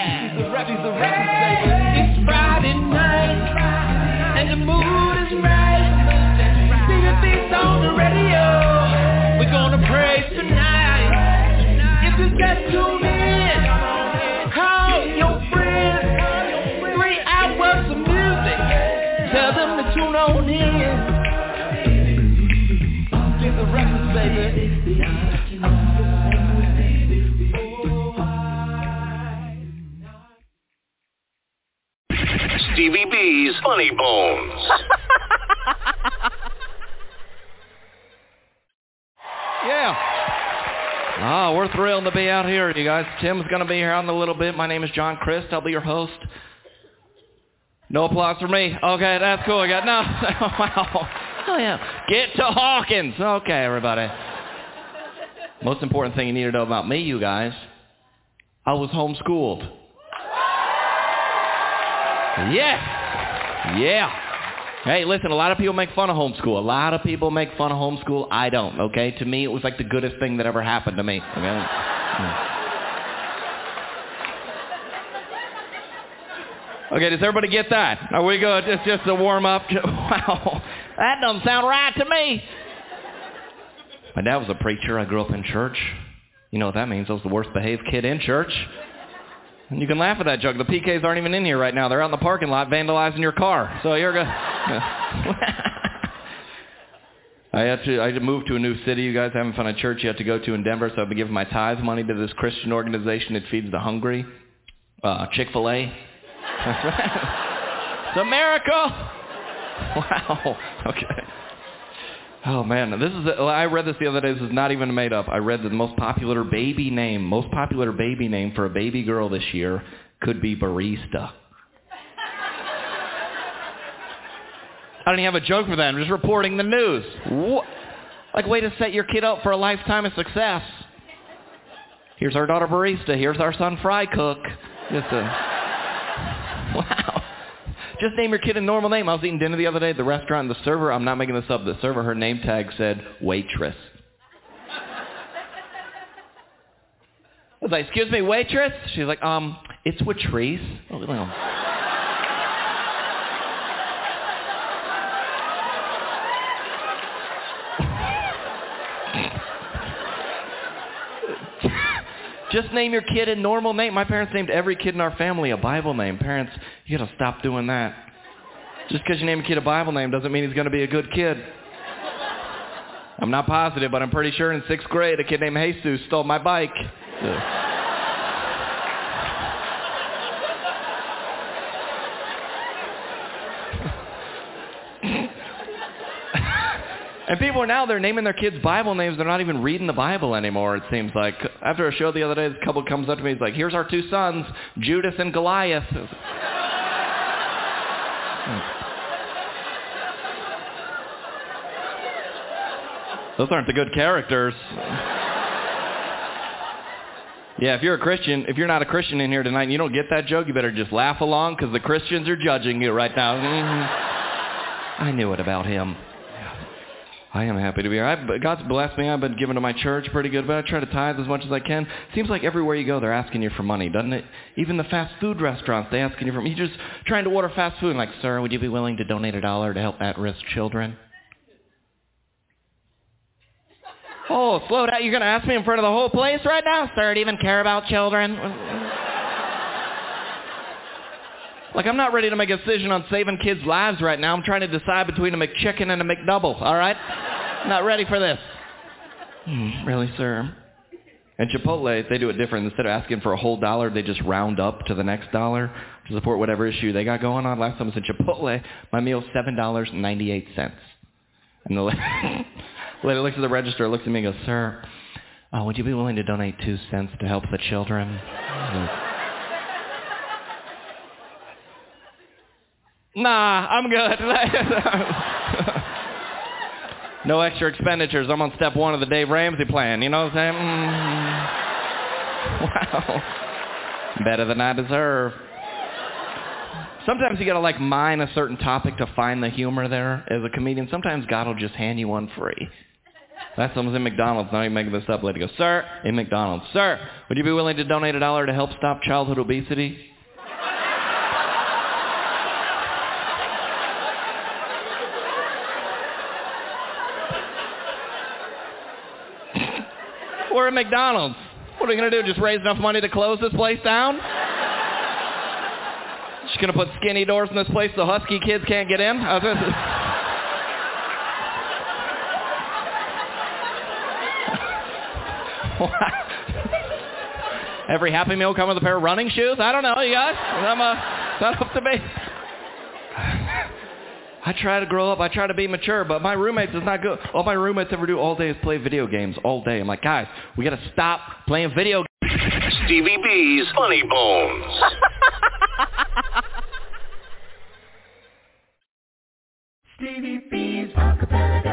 Thrilled to be out here, you guys. Tim's going to be here in a little bit. My name is John Crist. I'll be your host. No applause for me. Okay, that's cool. I got no. (laughs) wow. Oh yeah. Get to Hawkins. Okay, everybody. Most important thing you need to know about me, you guys. I was homeschooled. Yeah. Yeah. Hey, listen, a lot of people make fun of homeschool. A lot of people make fun of homeschool. I don't, okay? To me, it was like the goodest thing that ever happened to me. Okay? Okay, does everybody get that? Are we good? It's just a warm up. (laughs) Wow, that doesn't sound right to me. My dad was a preacher. I grew up in church. You know what that means? I was the worst behaved kid in church. And you can laugh at that joke. The PKs aren't even in here right now. They're out in the parking lot vandalizing your car. So you're good. (laughs) (laughs) I had to I had to move to a new city. You guys haven't found a church have to go to in Denver, so I've been giving my tithe money to this Christian organization that feeds the hungry. Uh, Chick-fil-A. (laughs) it's a miracle. (laughs) Wow. Okay. Oh man, this is. A, I read this the other day. This is not even made up. I read that the most popular baby name, most popular baby name for a baby girl this year could be barista. I don't even have a joke for that. I'm just reporting the news. What? Like, way to set your kid up for a lifetime of success. Here's our daughter barista. Here's our son fry cook. Just a (laughs) wow. Just name your kid a normal name. I was eating dinner the other day at the restaurant, and the server, I'm not making this up, the server, her name tag said waitress. I was like, excuse me, waitress? She's like, um, it's Watrice. Oh, Just name your kid a normal name. My parents named every kid in our family a Bible name. Parents, you gotta stop doing that. Just because you name a kid a Bible name doesn't mean he's gonna be a good kid. I'm not positive, but I'm pretty sure in sixth grade a kid named Jesus stole my bike. And people are now, they're naming their kids Bible names. They're not even reading the Bible anymore, it seems like. After a show the other day, this couple comes up to me. He's like, here's our two sons, Judas and Goliath. (laughs) Those aren't the good characters. Yeah, if you're a Christian, if you're not a Christian in here tonight and you don't get that joke, you better just laugh along because the Christians are judging you right now. Mhm. I knew it about him. I am happy to be here. I've, God's blessed me. I've been giving to my church pretty good, but I try to tithe as much as I can. Seems like everywhere you go, they're asking you for money, doesn't it? Even the fast food restaurants, they asking you for money. You're just trying to order fast food, and like, sir, would you be willing to donate a dollar to help at-risk children? Oh, slow down. You're going to ask me in front of the whole place right now? Sir, you even care about children? Like, I'm not ready to make a decision on saving kids' lives right now. I'm trying to decide between a McChicken and a McDouble, all right? not ready for this. Hmm, really, sir? And Chipotle, they do it different. Instead of asking for a whole dollar, they just round up to the next dollar to support whatever issue they got going on. Last time I was at Chipotle, my meal's $7.98. And the lady, (laughs) lady looks at the register, looks at me and goes, sir, uh, would you be willing to donate two cents to help the children? And Nah, I'm good. (laughs) no extra expenditures. I'm on step one of the Dave Ramsey plan. You know what I'm saying? Mm. Wow. Better than I deserve. Sometimes you gotta like mine a certain topic to find the humor there as a comedian. Sometimes God will just hand you one free. That's someone's in McDonald's. Not even making this up. Lady goes, sir, in McDonald's, sir, would you be willing to donate a dollar to help stop childhood obesity? We're at McDonald's. What are we going to do? Just raise enough money to close this place down? Just going to put skinny doors in this place so husky kids can't get in? Uh, this is- (laughs) Every Happy Meal come with a pair of running shoes? I don't know, you guys. I'm, it's not up to me. I try to grow up. I try to be mature, but my roommates is not good. All my roommates ever do all day is play video games all day. I'm like, guys, we got to stop playing video games. Stevie B's Funny Bones. (laughs) Stevie B's Acappella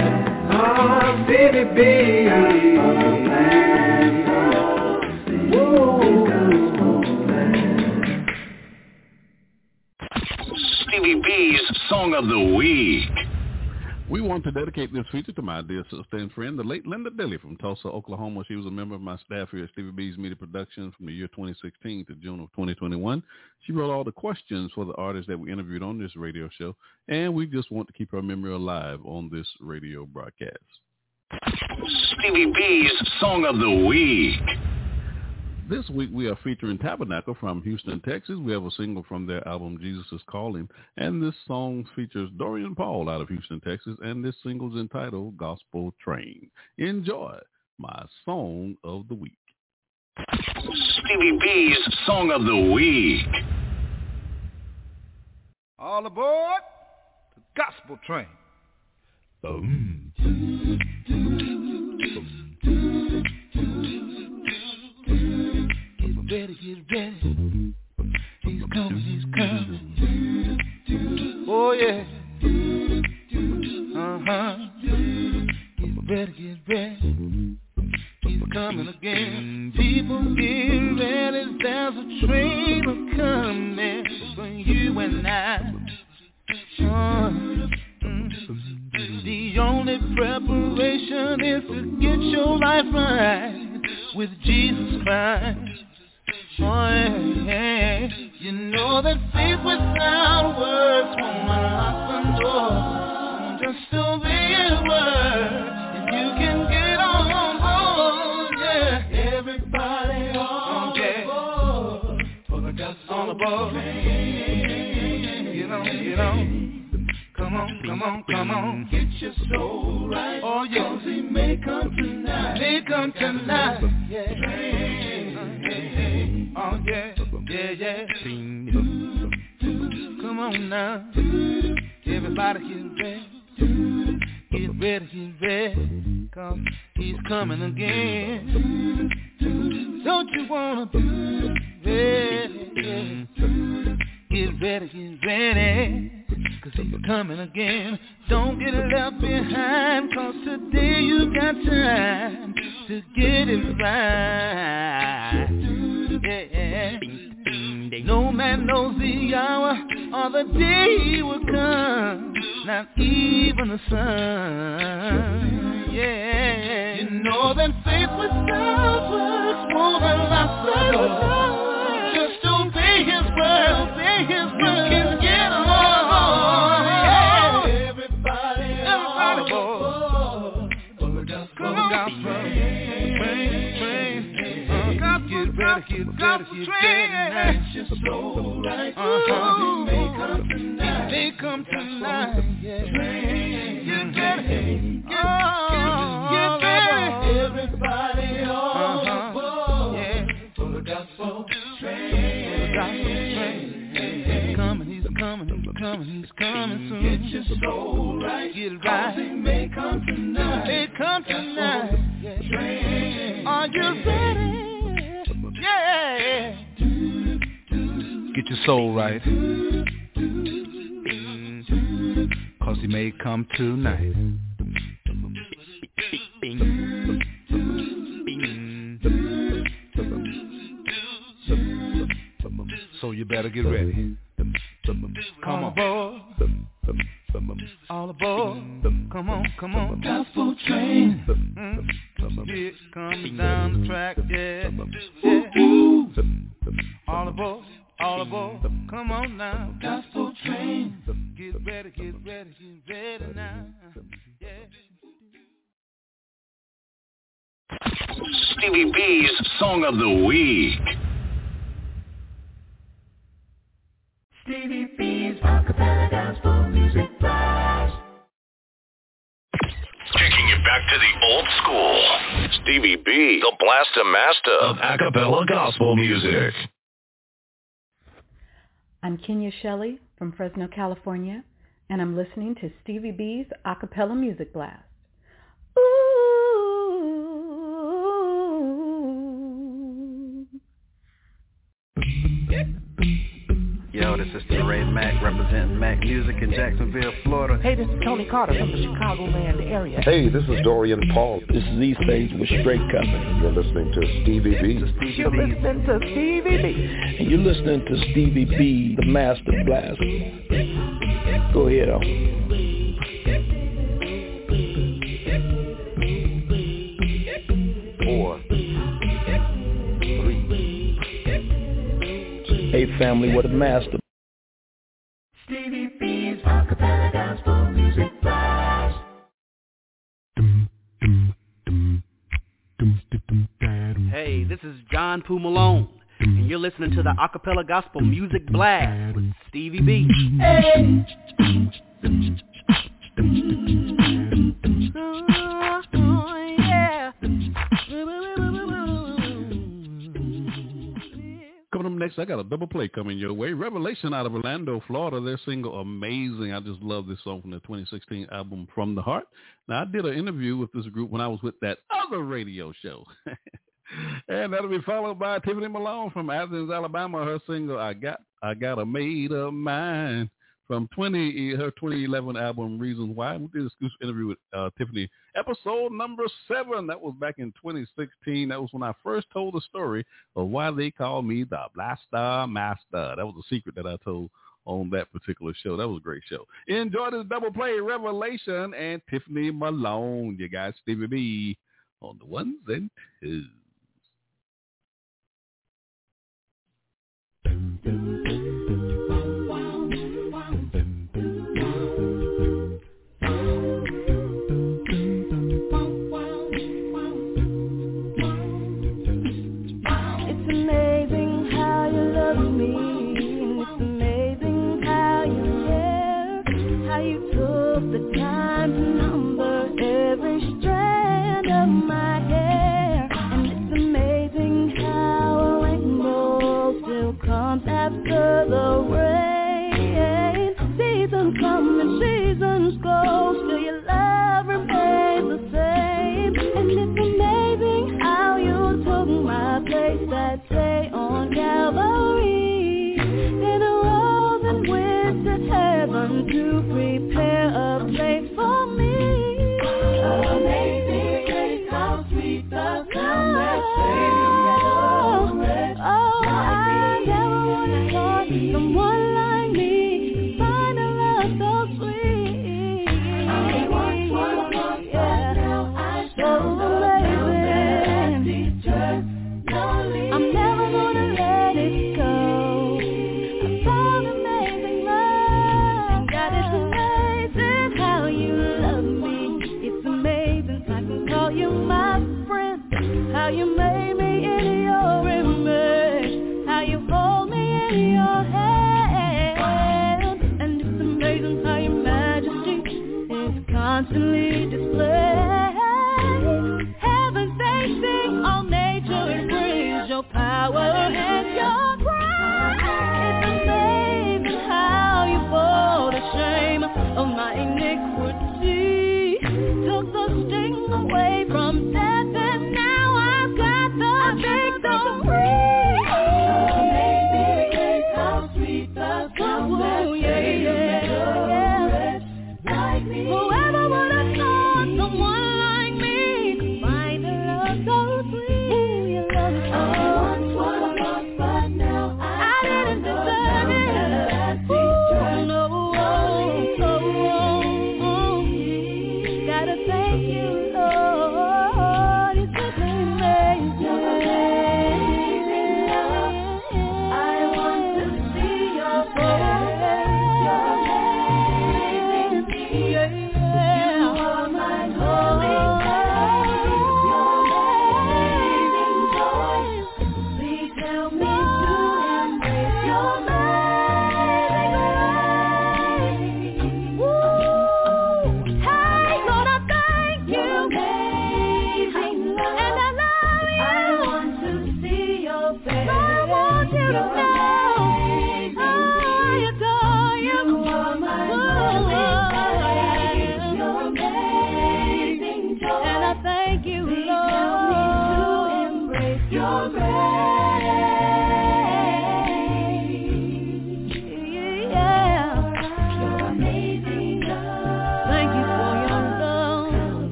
Stevie Stevie B's Song of the Week. We want to dedicate this feature to my dear sister and friend, the late Linda Dilly from Tulsa, Oklahoma. She was a member of my staff here at Stevie B's Media Productions from the year 2016 to June of 2021. She wrote all the questions for the artists that we interviewed on this radio show, and we just want to keep her memory alive on this radio broadcast. Stevie B's Song of the Week. This week we are featuring Tabernacle from Houston, Texas. We have a single from their album Jesus is Calling, and this song features Dorian Paul out of Houston, Texas, and this single is entitled Gospel Train. Enjoy my song of the week. Stevie B's Song of the Week. All aboard the gospel train. Boom. Ready, get ready. He's coming, he's coming. Oh yeah. Uh-huh. Get ready, get ready. He's coming again. People get ready. There's a train a coming for you and I. Uh, mm. The only preparation is to get your life right with Jesus Christ. Oh, yeah. You know that faith without works won't unlock the door. Just obey His word, and you can get on board. Yeah, everybody on board for the gospel on the board. Get on, get on. Come on, come on, come on. Get your soul right. Oh, yeah. Cause he may come tonight. May come tonight. Yeah. Oh, yeah. Yeah, yeah. Come on now. Everybody get ready. Get ready, get ready. Cause he's coming again. Don't you wanna be ready? Get ready, get ready. Cause he's coming again. Don't get left behind. Cause today you got time to get it right. Yeah. No man knows the hour or the day he will come. Not even the sun. Yeah. You know that faith without works won't allow Just obey his word. Obey his word. Get ready, get ready, get ready now. Your soul right. Uh-huh. He may come tonight. He may come tonight. Yeah. Get ready, get, get, get ready. Everybody on uh-huh. board. Yeah. For the gospel train. For the gospel train. Coming, he's coming, he's coming, soon. Get your soul right. Get it right. He may come tonight. He may come tonight. Train. Are you ready? Get your soul right. Cause he may come tonight. So you better get ready. Come on. All aboard. Come on, come on. Gospel train. Mm. It comes down the track, yeah. yeah. All aboard. All aboard. Come on now. Gospel train. Get ready, get ready, get ready now. Yeah. Stevie B's Song of the Week. Stevie B's acapella gospel music blast. Taking you back to the old school. Stevie B, the blaster master of acapella gospel music. I'm Kenya Shelley from Fresno, California, and I'm listening to Stevie B's Acappella Music Blast. Yo, this is Ray Mack representing Mac Music in Jacksonville, Florida. Hey, this is Tony Carter from the Chicagoland area. Hey, this is Dorian Paul. This is E Stage with Straight Company. You're listening to Stevie B. You're listening to Stevie B. And you're listening to Stevie B, the Master Blaster. Go ahead, on. Four. Hey, family, what a master. This is John Poo Malone, and you're listening to the Acappella Gospel Music Blast with Stevie B. Coming up next, I got a double play coming your way. Revelation out of Orlando, Florida. Their single Amazing. I just love this song from the 2016 album From the Heart. Now, I did an interview with this group when I was with that other radio show. (laughs) and that'll be followed by Tiffany Malone from Athens, Alabama. Her single "I Got I Got a Made of Mine" from 20 her 2011 album "Reasons Why." We did an exclusive interview with uh, Tiffany, episode number seven. That was back in 2016. That was when I first told the story of why they call me the Blaster Master. That was a secret that I told on that particular show. That was a great show. Enjoy this double play, Revelation and Tiffany Malone. You guys, Stevie B on the ones and twos.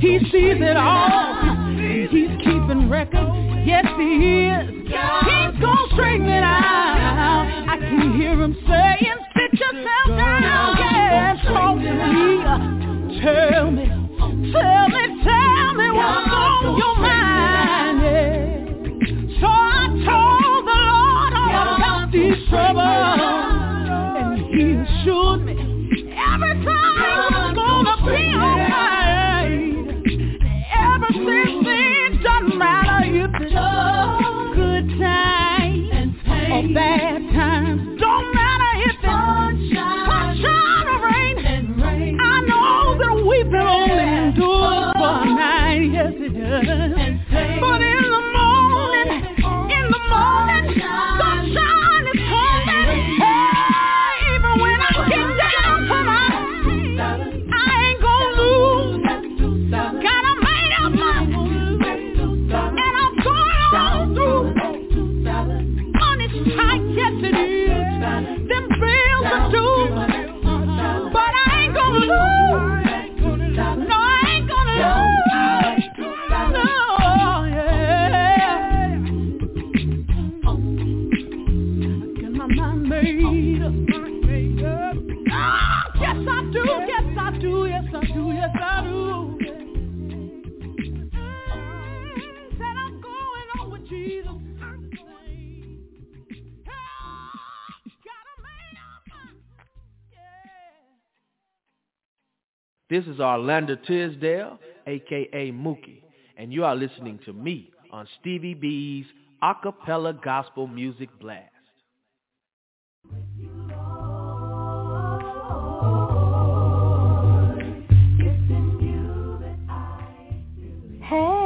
He sees it all. He's keeping record. Yes, he is. He's gonna straighten it out. I can hear him saying, sit yourself down. Yes, to me. Tell me, tell me. is Orlando Tisdale, aka Mookie, and you are listening to me on Stevie B's Acappella Gospel Music Blast. Hey.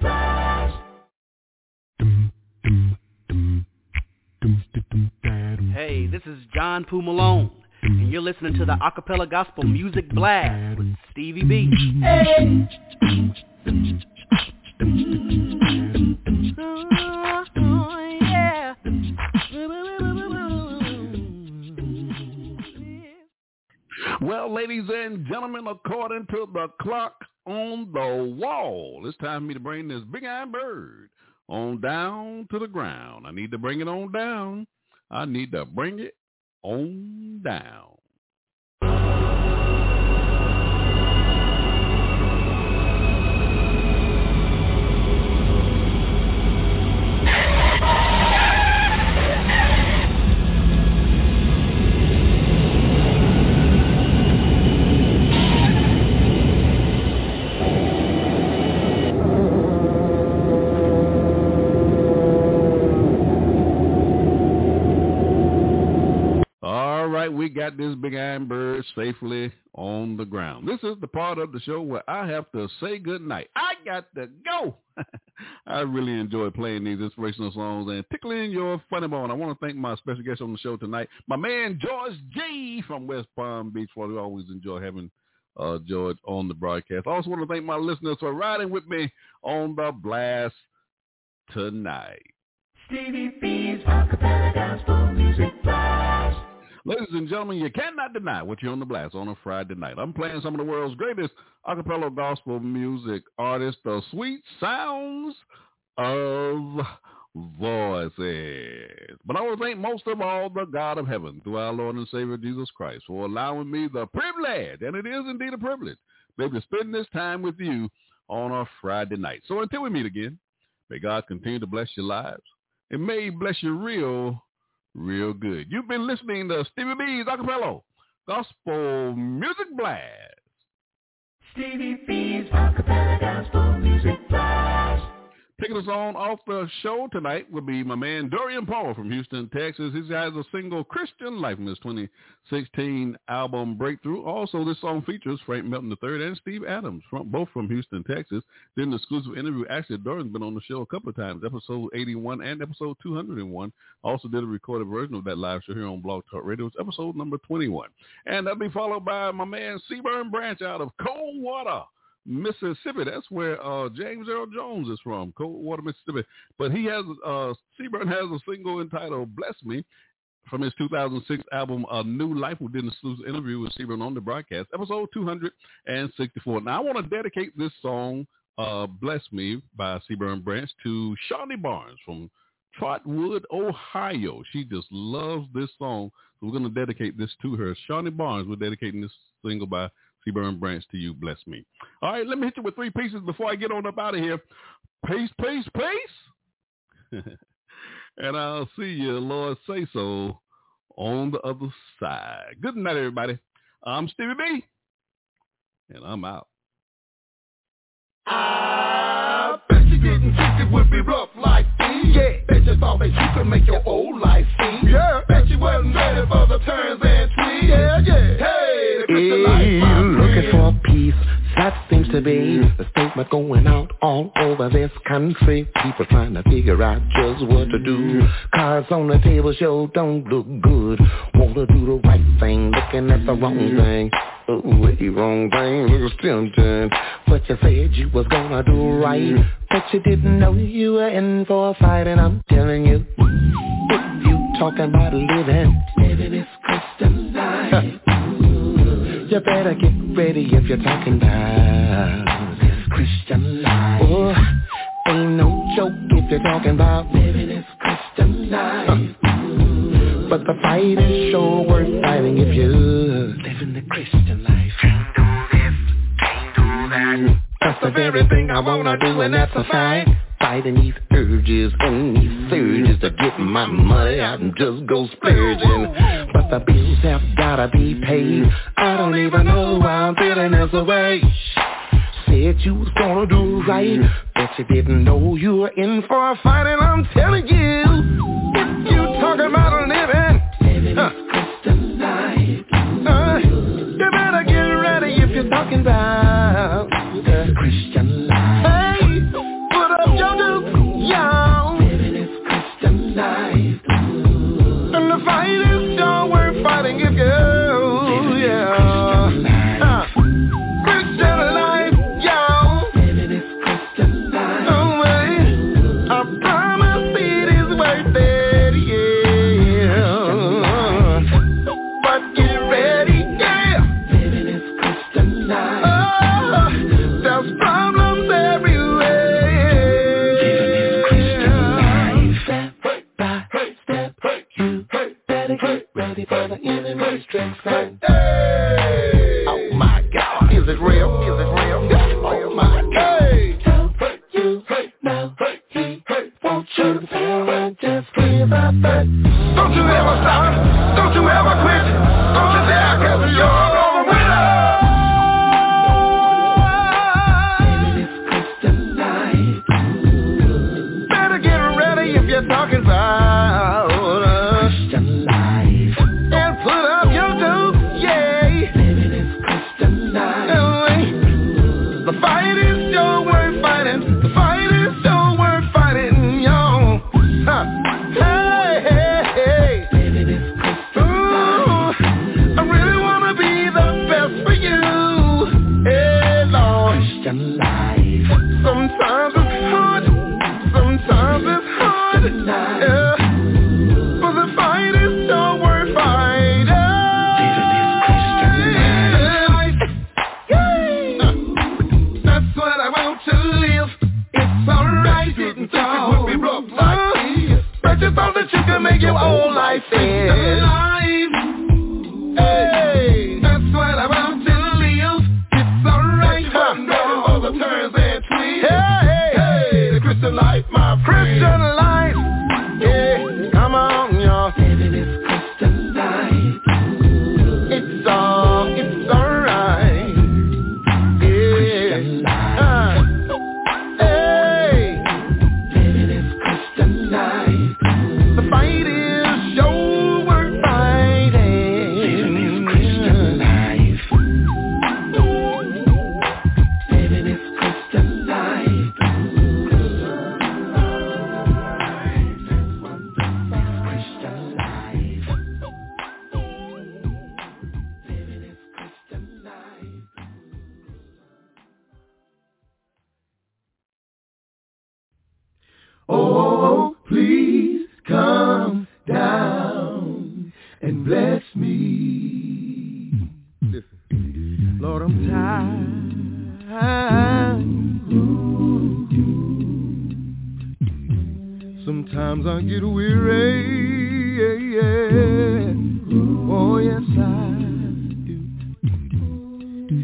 Hey, this is John Poo Malone, and you're listening to the Acappella Gospel Music Blast with Stevie B. Hey. Well, ladies and gentlemen, according to the clock on the wall, it's time for me to bring this big iron bird on down to the ground. I need to bring it on down. I need to bring it on down. Right, we got this big iron bird safely on the ground. This is the part of the show where I have to say good night. I got to go. (laughs) I really enjoy playing these inspirational songs and tickling your funny bone. I want to thank my special guest on the show tonight, my man George Gee from West Palm Beach. Florida. We always enjoy having uh, George on the broadcast. I also want to thank my listeners for riding with me on the blast tonight. Stevie B's Acappella Gospel Music Blast. Ladies and gentlemen, you cannot deny what you're on the blast on a Friday night. I'm playing some of the world's greatest acapella gospel music artists, the sweet sounds of voices. But I want to thank most of all the God of heaven through our Lord and Savior Jesus Christ for allowing me the privilege, and it is indeed a privilege, maybe to spend this time with you on a Friday night. So until we meet again, may God continue to bless your lives. and may he bless you real real good. You've been listening to Stevie B's Acappella Gospel Music Blast. Stevie B's Acappella Gospel Music Blast. Taking us on off the show tonight will be my man Dorian Paul from Houston, Texas. He has a single Christian Life from his 2016 album Breakthrough. Also, this song features Frank Melton III and Steve Adams, from, both from Houston, Texas. Then the exclusive interview. Actually, Dorian's been on the show a couple of times, episode 81 and episode 201. Also did a recorded version of that live show here on Blog Talk Radio. It's episode number 21. And that'll be followed by my man Seaburn Branch out of Coldwater. Mississippi. That's where uh, James Earl Jones is from, Coldwater, Mississippi. But he has uh, Seaburn has a single entitled "Bless Me" from his 2006 album "A New Life." We did an exclusive interview with Seaburn on the broadcast, episode 264. Now I want to dedicate this song, uh, "Bless Me" by Seaburn Branch, to Shawnee Barnes from Trotwood, Ohio. She just loves this song, so we're going to dedicate this to her. Shawnee Barnes, we're dedicating this single by Seaburn Branch to you. Bless me. All right, let me hit you with three pieces before I get on up out of here. Peace, peace, peace. (laughs) and I'll see you, Lord say so, on the other side. Good night, everybody. I'm Stevie B, and I'm out. I bet you didn't think it would be rough like these. Yeah. Bet you thought that you could make your old life sing. Yeah. Bet you wasn't ready for the turns and twists. Yeah, yeah. Hey, the Christian life, my looking for peace. That seems to be the statement going out all over this country. People trying to figure out just what to do. Cards on the table show don't look good. Wanna do the right thing, looking at the wrong thing. Oh, the wrong thing looks tempting. But you said you was gonna do right. But you didn't know you were in for a fight, and I'm telling you, if you talking about living, living this Christian life. (laughs) You better get ready if you're talking about this Christian life. Oh, ain't no joke if you're talking about living this Christian life. But the fight is sure worth fighting if you're living the Christian life. Can't do this, can't do that. the very thing I wanna do and that's a fight Fighting these urges and these surges to get my money. Out and just go splurging But the bills have gotta be paid. I don't even know why I'm feeling this way. Said you was gonna do right But you didn't know you were in for a fight And I'm telling you If you talking about living Living huh. uh, You better get ready if you're talking about the Christian y'all Living is And the fight get ready for the enemy's tricks and Oh my God, is it real? Is it real? Oh my God. you know he wants you to fail and just give up get weary. Oh, yes, I do.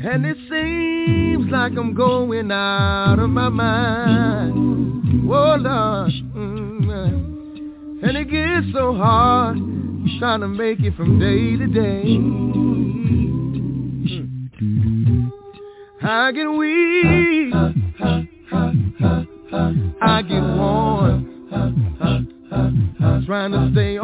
And it seems like I'm going out of my mind. Oh, Lord. Mm. And it gets so hard trying to make it from day to day. I get weak. Trying to stay